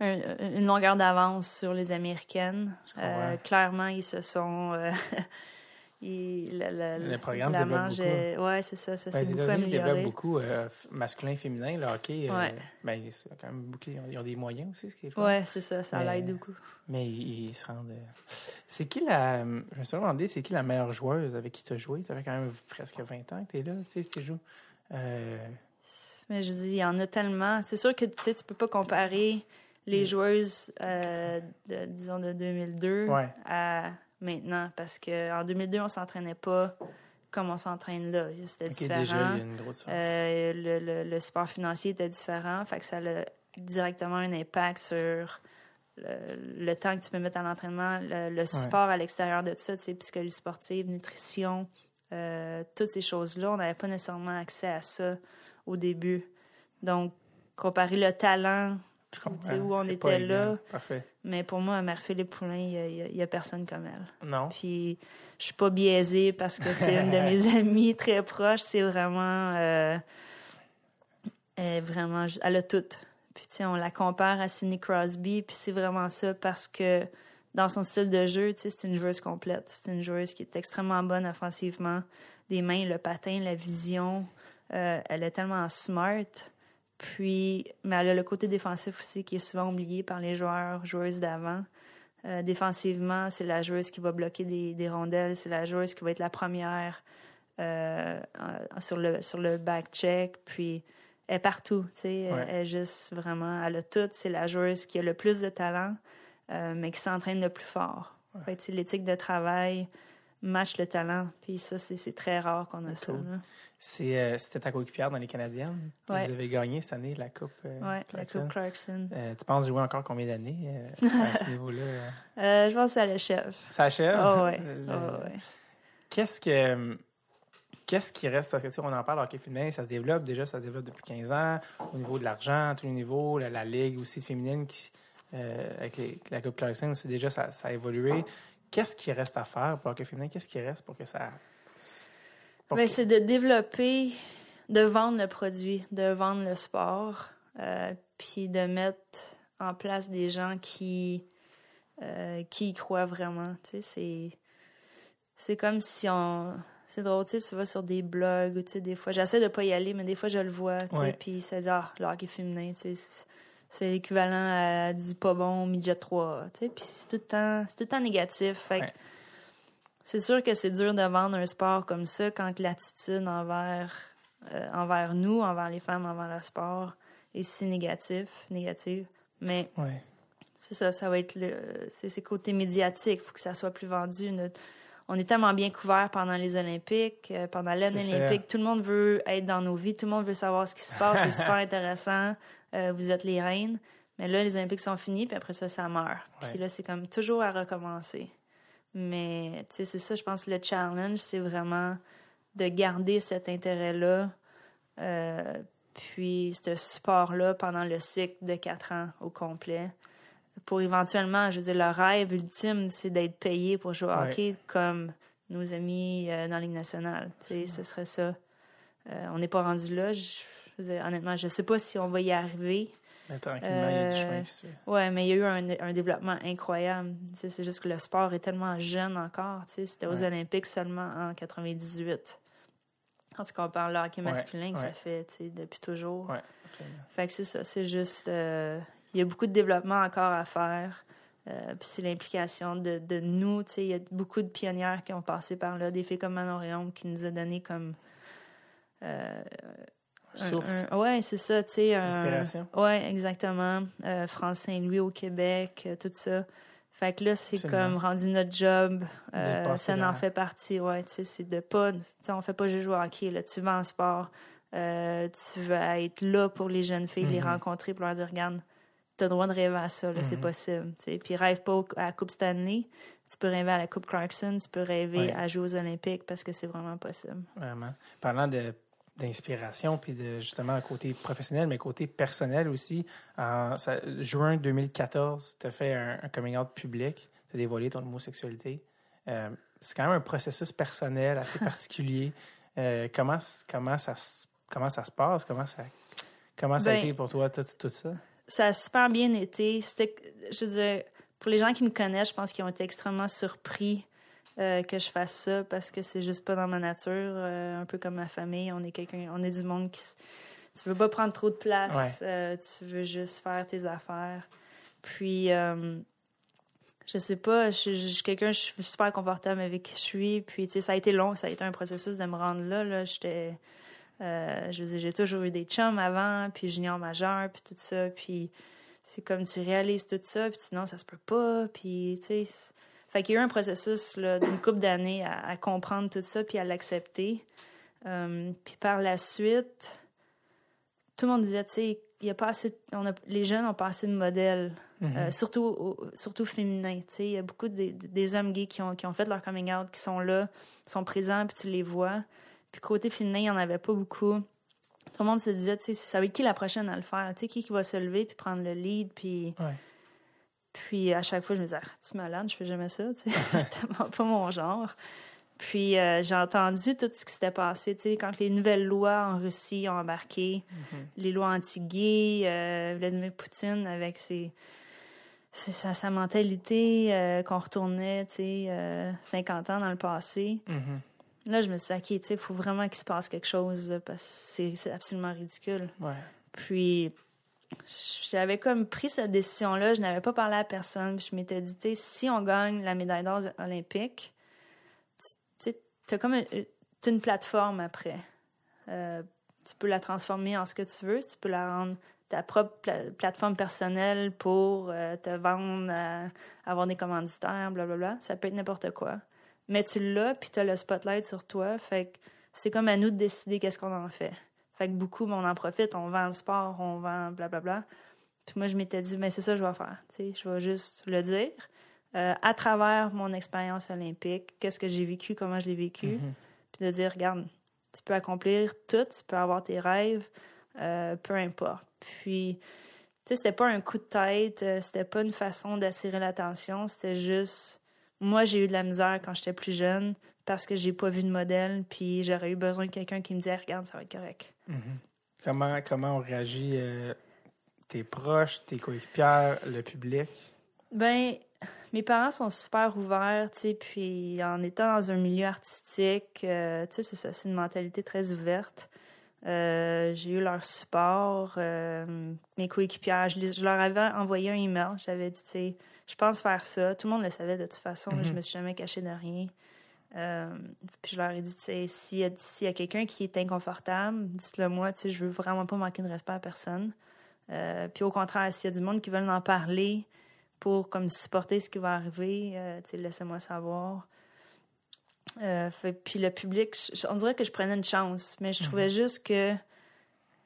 un- une longueur d'avance sur les Américaines. Euh, clairement, ils se sont. euh, <laughs> ils- le, le- Le programme la développe beaucoup. ouais, c'est ça. Ça Ben, les beaucoup États-Unis développent beaucoup euh, masculin, féminin. Le hockey, euh, Ouais. ben, quand même beaucoup. Ils ont, ils ont des moyens aussi, ce qui est. Ouais, c'est ça. Ça l'aide beaucoup. Mais ils, ils se rendent. euh, C'est qui la. Je me suis demandé, c'est qui la meilleure joueuse avec qui tu as joué? Ça fait quand même presque 20 ans que tu es là, tu sais, tu joues. Euh, Mais je dis, il y en a tellement. C'est sûr que tu tu peux pas comparer les joueuses, euh, de, disons, de 2002 Ouais. à maintenant. Parce qu'en 2002, on s'entraînait pas comme on s'entraîne là. C'était différent. déjà, il y a une grosse différence. Euh, le, le, le support financier était différent. Fait que ça a directement un impact sur le, le temps que tu peux mettre à l'entraînement, le, support à l'extérieur de ça, tu sais, psychologie sportive, nutrition, euh, toutes ces choses-là. On n'avait pas nécessairement accès à ça au début. Donc, comparer le talent, Je comprends. tu sais, où on était là. Parfait. mais pour moi, Marie-Philippe Poulain, il n'y a, personne comme elle. Non. Puis je suis pas biaisée parce que c'est une de mes <laughs> amies très proches. C'est vraiment, euh, elle vraiment, elle a tout. Puis tu sais, on la compare à Sidney Crosby, puis c'est vraiment ça parce que dans son style de jeu, tu sais, c'est une joueuse complète. C'est une joueuse qui est extrêmement bonne offensivement, des mains, le patin, la vision. Euh, elle est tellement smart. Puis, mais elle a le côté défensif aussi qui est souvent oublié par les joueurs, joueuses d'avant. Euh, défensivement, c'est la joueuse qui va bloquer des, des rondelles, c'est la joueuse qui va être la première euh, en- sur le sur le back check, puis elle est partout, tu sais, elle- Ouais. elle est juste vraiment, elle a tout. C'est la joueuse qui a le plus de talent, euh, mais qui s'entraîne le plus fort. Tu sais, l'éthique de travail match le talent, puis ça c'est très rare qu'on a ça. euh, C'était ta coéquipière dans les Canadiennes. Ouais. Vous avez gagné cette année la Coupe. euh, Ouais, la Clarkson. Coupe Clarkson. Euh, tu penses jouer encore combien d'années euh, <laughs> à ce niveau-là? euh? Euh, je pense que à l'échelle. Ça achève? Ah ouais. <laughs> Le- ouais. Qu'est-ce que qu'est-ce qui reste? Parce que on en parle hockey féminin, ça se développe déjà, ça se développe depuis 15 ans au niveau de l'argent, à tous les niveaux, la, la ligue aussi féminine qui euh, avec les- la Coupe Clarkson, c'est déjà ça, ça a évolué. Qu'est-ce qui reste à faire pour hockey féminin? Qu'est-ce qui reste pour que ça pour Ben, que- c'est de développer, de vendre le produit, de vendre le sport, euh, puis de mettre en place des gens qui, euh, qui y croient vraiment. Tu sais, c'est, c'est comme si on, C'est drôle, tu sais, tu vas sur des blogs ou tu sais, des fois, j'essaie de pas y aller, mais des fois, je le vois, tu sais, puis ça dit, ah, le hockey féminin, tu sais, c'est- l'équivalent à du pas bon midget 3, tu sais, puis c'est tout le temps, c'est tout le temps négatif. Fait Ouais. c'est sûr que c'est dur de vendre un sport comme ça quand l'attitude envers, euh, envers nous, envers les femmes, envers le sport est si négatif, négative. Mais Ouais. c'est ça, ça va être le, c'est c'est côté médiatique, il faut que ça soit plus vendu. Notre- on est tellement bien couvert pendant les Olympiques, euh, pendant l'année olympique, tout le monde veut être dans nos vies, tout le monde veut savoir ce qui se passe, c'est super <laughs> intéressant, euh, vous êtes les reines. Mais là, les Olympiques sont finis, puis après ça, ça meurt. Puis là, c'est comme toujours à recommencer. Mais, tu sais, c'est ça, je pense, le challenge, c'est vraiment de garder cet intérêt-là, euh, puis ce support-là pendant le cycle de quatre ans au complet. Pour éventuellement, je veux dire, le rêve ultime, c'est d'être payé pour jouer au Ouais. hockey comme nos amis euh, dans la Ligue nationale. Tu sais, ce serait ça. Euh, on n'est pas rendu là. Je, je veux dire, honnêtement, je sais pas si on va y arriver. Mais tranquillement, il y a du Euh, chemin qui se fait. Ouais, mais il y a eu un, un développement incroyable. Tu sais, c'est juste que le sport est tellement jeune encore. Tu sais, C'était aux Ouais. Olympiques seulement en 98. En tout cas, on parle de hockey Ouais, masculin, que ça fait tu depuis toujours. Fait que c'est ça, c'est juste... il y a beaucoup de développement encore à faire. Euh, puis c'est l'implication de, de nous. Il y a beaucoup de pionnières qui ont passé par là. Des filles comme Manon qui nous a donné comme... euh, un- ouais, c'est ça, tu sais. Inspiration. Ouais, exactement. Euh, France Saint-Louis au Québec, euh, tout ça. Fait que là, c'est comme rendu notre job. Euh, ça en fait partie, ouais. Tu sais, c'est de pas. Tu sais, on fait pas juste jouer au hockey, là. Tu vas en sport. Tu vas être là pour les jeunes filles, les Mhm. rencontrer, pour leur dire, regarde, t'as le droit de rêver à ça, là, c'est Mhm. possible. Tu sais, Puis rêve pas à la Coupe Stanley. Tu peux rêver à la Coupe Clarkson, tu peux rêver Ouais. à jouer aux Olympiques parce que c'est vraiment possible. Vraiment. Parlant de d'inspiration, puis de justement côté professionnel, mais côté personnel aussi. En ça- juin 2014, tu as fait un, un coming out public, tu as dévoilé ton homosexualité. Euh, c'est quand même un processus personnel assez <laughs> particulier. Euh, comment, comment, ça, se- comment ça se passe? Comment ça, comment ça a Ben, été pour toi, tout, tout ça? Ça a super bien été. C'était, je veux dire, pour les gens qui me connaissent, je pense qu'ils ont été extrêmement surpris euh, que je fasse ça parce que c'est juste pas dans ma nature. euh, un peu comme ma famille, on est quelqu'un, on est du monde qui, tu veux pas prendre trop de place, euh, tu veux juste faire tes affaires. Puis, je sais pas, je, suis- je suis quelqu'un, je suis super confortable avec qui je suis. Puis, tu sais, ça a été long, ça a été un processus de me rendre là. là. J'étais, euh, je veux j'ai toujours eu des chums avant, puis junior majeur, puis tout ça. Puis c'est comme tu réalises tout ça, puis sinon, ça se peut pas. Puis, tu sais, fait qu'il y a eu un processus d'une couple d'années à, à comprendre tout ça, puis à l'accepter. Euh, puis par la suite, tout le monde disait, tu sais, il y a pas assez, de- on a, les jeunes ont pas assez de modèles, Mhm. euh, surtout, au- surtout féminins. Tu sais, il y a beaucoup de- des hommes gays qui ont, qui ont fait leur coming out, qui sont là, qui sont présents, puis tu les vois. Puis côté féminin, il n'y en avait pas beaucoup. Tout le monde se disait, tu sais, ça va être qui la prochaine à le faire? Tu sais, qui, qui va se lever puis prendre le lead? Puis, Ouais. puis à chaque fois, je me disais, ah, tu malade, je fais jamais ça. C'était <laughs> pas mon genre. Puis euh, j'ai entendu tout ce qui s'était passé, tu sais, quand les nouvelles lois en Russie ont embarqué, les lois anti-gays, euh, Vladimir Poutine avec ses, ses- sa, sa mentalité euh, qu'on retournait, tu sais, euh, 50 ans dans le passé. Mhm. Là, je me suis dit, OK, il faut vraiment qu'il se passe quelque chose, là, parce que c'est- absolument ridicule. Ouais. Puis, j'avais comme pris cette décision-là, je n'avais pas parlé à personne, puis je m'étais dit, si on gagne la médaille d'or olympique, tu as comme un- t'as une plateforme après. Euh, tu peux la transformer en ce que tu veux, tu peux la rendre ta propre pla- plateforme personnelle pour euh, te vendre, euh, avoir des commanditaires, blablabla. Ça peut être n'importe quoi. Mais tu l'as, puis tu as le spotlight sur toi. Fait que c'est comme à nous de décider qu'est-ce qu'on en fait. Fait que beaucoup, ben, on en profite, on vend le sport, on vend blablabla. Puis moi, je m'étais dit, ben c'est ça que je vais faire. Tu sais, je vais juste le dire. euh, à travers mon expérience olympique, qu'est-ce que j'ai vécu, comment je l'ai vécu, Mhm. puis de dire, regarde, tu peux accomplir tout, tu peux avoir tes rêves, euh, peu importe. Puis, tu sais, c'était pas un coup de tête, euh, c'était pas une façon d'attirer l'attention, c'était juste, moi, j'ai eu de la misère quand j'étais plus jeune parce que j'ai pas vu de modèle, puis j'aurais eu besoin de quelqu'un qui me disait, regarde, ça va être correct. Mhm. Comment, comment ont réagi euh, tes proches, tes coéquipières, le public? Ben, mes parents sont super ouverts, tu sais, puis en étant dans un milieu artistique, euh, tu sais, c'est ça, c'est une mentalité très ouverte. Euh, j'ai eu leur support, mes coéquipières. Je, les- je leur avais envoyé un email. J'avais dit, tu sais, je pense faire ça. Tout le monde le savait de toute façon. là, je me suis jamais cachée de rien. Euh, puis je leur ai dit, tu sais, s'il y a, quelqu'un qui est inconfortable, dites-le moi. Je veux vraiment pas manquer de respect à personne. Euh, puis au contraire, s'il y a du monde qui veulent en parler pour comme supporter ce qui va arriver, euh, laissez-moi savoir. Euh, fait- puis le public, je- on dirait que je prenais une chance, mais je trouvais juste que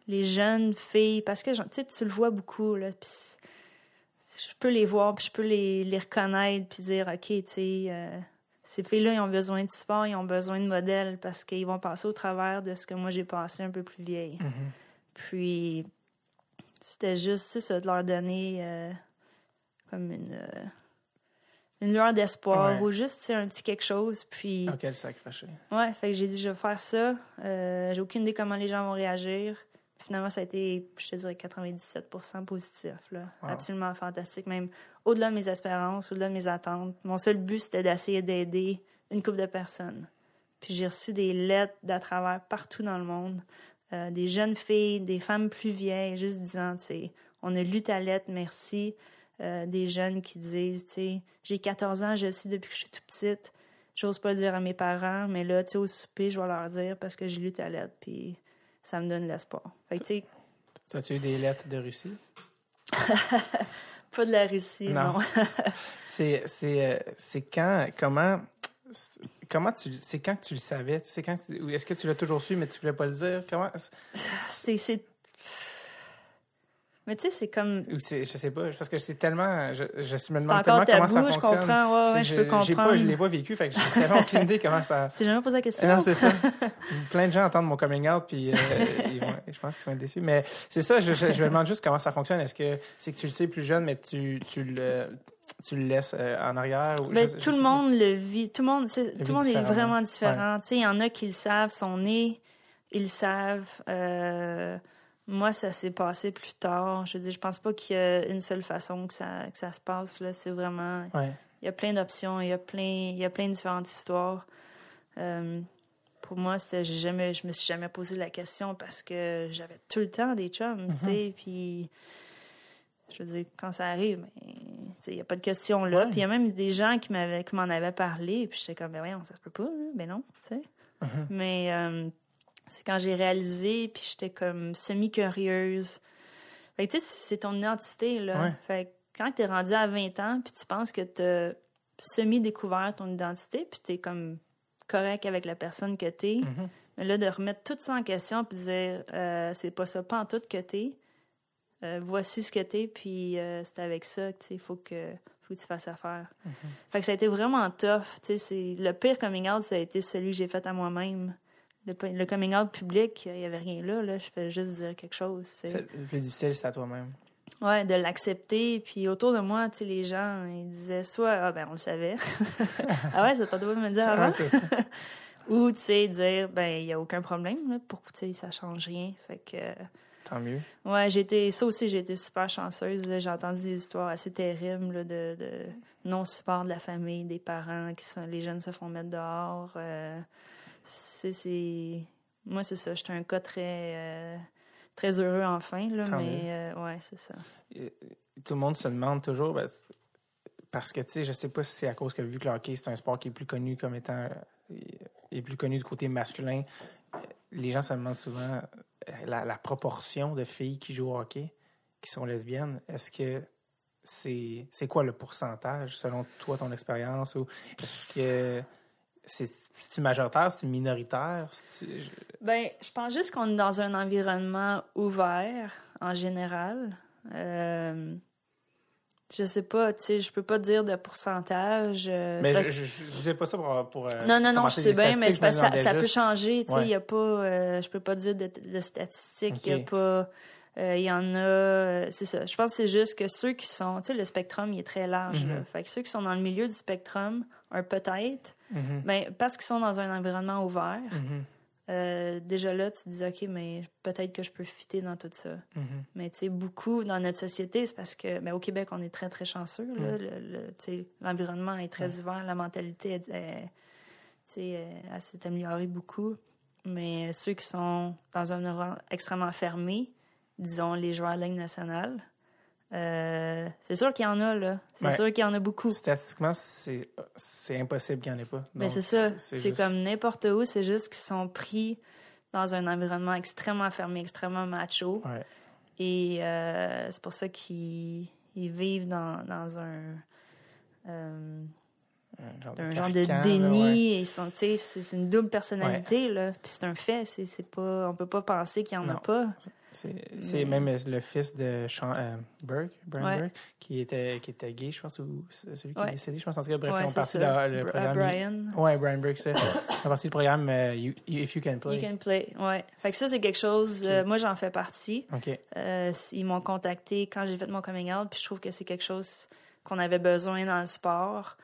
les jeunes filles, parce que tu le vois beaucoup, là, puis je peux les voir, puis je peux les, les reconnaître, puis dire, OK, tu sais, euh, ces filles-là, ils ont besoin de support, ils ont besoin de modèles, parce qu'ils vont passer au travers de ce que moi j'ai passé un peu plus vieille. Puis, c'était juste, c'est ça, de leur donner euh, comme une, euh, une lueur d'espoir Ouais. ou juste, un petit quelque chose. Puis, Auquel s'accrocher. ouais, fait que j'ai dit, je vais faire ça. J'ai aucune idée comment les gens vont réagir. Finalement, ça a été, je te dirais, 97% positif. Là. Wow. Absolument fantastique, même au-delà de mes espérances, au-delà de mes attentes. Mon seul but, c'était d'essayer d'aider une couple de personnes. Puis j'ai reçu des lettres d'à travers partout dans le monde. Euh, des jeunes filles, des femmes plus vieilles, juste disant, tu sais, on a lu ta lettre, merci. Euh, des jeunes qui disent, tu sais, j'ai 14 ans, je sais depuis que je suis toute petite. J'ose pas le dire à mes parents, mais là, tu sais, au souper, je vais leur dire parce que j'ai lu ta lettre, puis ça me donne l'espoir. Fait que, tu sais, As-tu eu des lettres de Russie? <laughs> pas de la Russie, Non. non. <laughs> C'est, euh, c'est quand, comment, comment tu, c'est quand que tu le savais? C'est quand est-ce que tu l'as toujours su, mais tu voulais pas le dire? Comment, c'est... Mais tu sais, c'est comme... ou c'est, je sais pas, parce que c'est tellement, je, je me C'est demande tellement comment ça tabou, je fonctionne. comprends, ouais, ouais, C'est- je peux pas, je l'ai pas vécu, fait que j'ai tellement aucune idée comment ça. <laughs> Tu t'es jamais posé la question? Non, c'est ça. <laughs> Plein de gens entendent mon coming out, puis euh, ils vont- je pense qu'ils vont être déçus. Mais c'est ça, je, je, je me demande juste comment ça fonctionne. Est-ce que c'est que tu le sais plus jeune, mais tu, tu, le, tu le laisses euh, en arrière? Ou, Ben, je- je tout le monde le vit. Tout le monde, c'est- tout le monde est vraiment différent. Tu sais, il y en a qui le savent, sont nés, ils le savent. Euh, moi, ça s'est passé plus tard. Je veux dire, je pense pas qu'il y a une seule façon que ça, que ça se passe. Là, c'est vraiment. Ouais. Il y a plein d'options, il y a plein, il y a plein de différentes histoires. Euh, pour moi, c'était, j'ai jamais, je me suis jamais posé la question parce que j'avais tout le temps des chums, tu sais, puis je veux dire, quand ça arrive, ben, il n'y a pas de question là. Ouais. Puis il y a même des gens qui m'avaient, qui m'en avaient parlé, puis j'étais comme, ben voyons, ça se peut pas, là. ben non, tu sais. Mais euh, c'est quand j'ai réalisé, puis j'étais comme semi-curieuse. Fait que tu sais, c'est ton identité, là. Ouais. Fait que quand t'es rendu à 20 ans, puis tu penses que t'as semi-découvert ton identité, puis t'es comme correct avec la personne que t'es, Mhm. mais là, de remettre tout ça en question, puis de dire, euh, c'est pas ça, pas en tout que t'es. Euh, voici ce que t'es, puis euh, c'est avec ça que il faut que faut que tu fasses affaire. Fait que ça a été vraiment tough. tu sais, le pire coming out, ça a été celui que j'ai fait à moi-même. Le, le coming out public, il y avait rien là. là. Je fais juste dire quelque chose. C'est- Le plus difficile, c'est à toi-même. Ouais, de l'accepter. Puis autour de moi, tu sais, les gens, ils disaient soit ah ben on le savait. <laughs> ah ouais, ça t'a pas me le dire avant. <laughs> Ou tu sais dire ben il y a aucun problème là, pour tu sais ça change rien. Fait que Tant mieux. Ouais, j'ai été, ça aussi, j'ai été super chanceuse. J'ai entendu des histoires assez terribles là, de, de non-support de la famille, des parents, qui sont, les jeunes se font mettre dehors. euh, c'est, Moi, c'est ça. J'étais un cas très, euh, très heureux enfin, là, Tant mais euh, ouais, c'est ça. Et- Tout le monde se demande toujours, ben, parce que, tu sais, je sais pas si c'est à cause que vu que le hockey, c'est un sport qui est plus connu comme étant, euh, est plus connu du côté masculin, euh, les gens se demandent souvent euh, la, la proportion de filles qui jouent au hockey, qui sont lesbiennes. Est-ce que c'est c'est quoi le pourcentage selon toi, ton expérience, ou est-ce que c'est c'est-tu majoritaire, c'est minoritaire? Je- Ben, je pense juste qu'on est dans un environnement ouvert en général. Euh, je sais pas, tu sais, je peux pas dire de pourcentage. euh, Mais je, parce- je, je disais pas ça pour. pour euh, Non, non, non, je sais bien, mais ça, ça peut changer. Tu sais, Ouais. il y a pas, euh, je peux pas dire de, de statistiques. Il y a pas, il y en a. c'est ça. Je pense que c'est juste que ceux qui sont, tu sais, le spectrum il est très large. là. Mhm. Fait que ceux qui sont dans le milieu du spectrum, un peut-être, ben parce qu'ils sont dans un environnement ouvert, mhm. euh, déjà là, tu te dis, OK, mais peut-être que je peux fitter dans tout ça. Mhm. Mais tu sais, beaucoup dans notre société, c'est parce que, ben, au Québec, on est très, très chanceux. Mm. Le- le- L'environnement est très ouvert, la mentalité est, est- euh, elle s'est améliorée beaucoup. Mais ceux qui sont dans un environnement extrêmement fermé, disons les joueurs de la Ligue nationale, euh, c'est sûr qu'il y en a, là. C'est Ouais. sûr qu'il y en a beaucoup. Statistiquement, c'est impossible qu'il n'y en ait pas. Mais Donc, c'est ça. C'est juste- comme n'importe où. C'est juste qu'ils sont pris dans un environnement extrêmement fermé, extrêmement macho. Ouais. Et euh, c'est pour ça qu'ils ils vivent dans, dans un, euh, Un genre un genre de carcan, déni. ouais. C'est une double personnalité. Là. Puis c'est un fait. C'est, c'est pas, on peut pas penser qu'il n'y en a pas. C'est même le fils de Sean, euh, Burke, Brian Ouais. Burke, qui était, qui était gay, je pense, ou celui qui Ouais. est décédé, je pense. En tout cas, bref, Ouais, ils ont parti le, le Br- programme. Brian. Ouais, Brian Burke, c'est. Ils ont parti du programme euh, You- If You Can Play. You can play. Ouais. Fait que ça, c'est quelque chose. euh, moi, j'en fais partie. Euh, ils m'ont contacté quand j'ai fait mon coming out, puis je trouve que c'est quelque chose qu'on avait besoin dans le sport.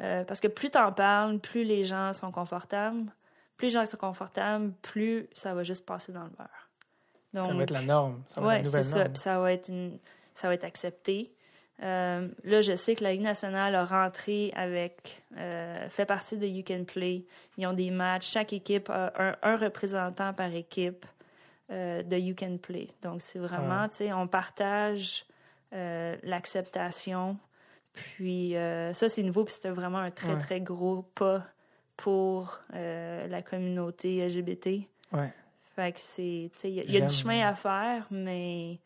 Euh, parce que plus t'en parles, plus les gens sont confortables. Plus les gens sont confortables, plus ça va juste passer dans le beurre. ça Donc, va être la norme. Ça va ouais, être la nouvelle ça. norme. Puis ça va être une, ça va être accepté. Euh, là, je sais que la Ligue nationale a rentré avec, euh, fait partie de You Can Play. Ils ont des matchs. Chaque équipe a un, un représentant par équipe euh, de You Can Play. Donc, c'est vraiment, tu sais, on partage l'acceptation. Puis, euh, ça, c'est nouveau. Puis, c'était vraiment un très, Ouais. très gros pas pour euh, la communauté LGBT. Ouais. Fait que c'est, tu sais, il y a- il y, a du chemin à faire, mais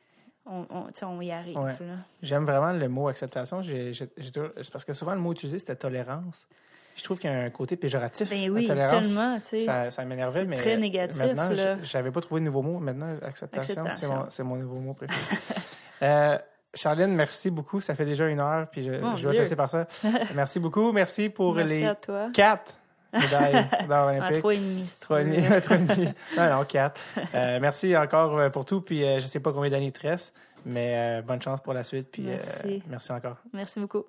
on, on, y arrive. Ouais. J'aime vraiment le mot acceptation. C'est parce que souvent, le mot utilisé, c'était tolérance. Je trouve qu'il y a un côté péjoratif. Ben oui, tolérance. tellement, tu sais. Ça, ça m'énervait, mais. très négatif, Maintenant, j'avais pas trouvé de nouveau mot. Maintenant, acceptation, c'est mon, mon nouveau mot préféré. <laughs> euh, Charlène, merci beaucoup. Ça fait déjà une heure, puis je, Mon je dois te laisser par ça. <laughs> merci beaucoup. Merci pour Merci les toi. quatre médailles <laughs> d'or En olympique. trois et demi. Trois et demi, trois et demi. Non, non, quatre. Euh, merci encore euh, pour tout. Puis euh, je sais pas combien d'années il te reste, mais euh, bonne chance pour la suite. Puis euh, Merci. merci encore. Merci beaucoup.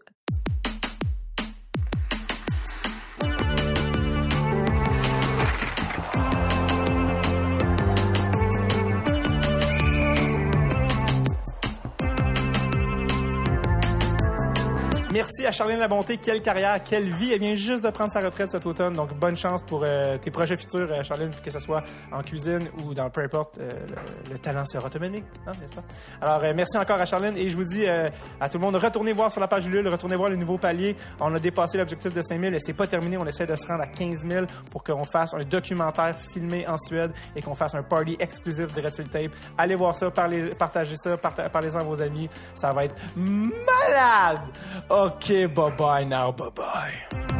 Merci à Charlène Labonté. Quelle carrière, quelle vie. Elle vient juste de prendre sa retraite cet automne. Donc, bonne chance pour euh, tes projets futurs, euh, Charlène, que ce soit en cuisine ou dans peu importe. euh, le, le talent sera te mener, hein, n'est-ce pas? Alors, euh, merci encore à Charlène. Et je vous dis à tout le monde, retournez voir sur la page Ulule, retournez voir le nouveau palier. On a dépassé l'objectif de 5 000 et c'est pas terminé. On essaie de se rendre à 15 000 pour qu'on fasse un documentaire filmé en Suède et qu'on fasse un party exclusif de Red le Tape. Allez voir ça, partagez ça, parlez-en à vos amis. Ça va être malade! Okay, bye bye now. Bye bye.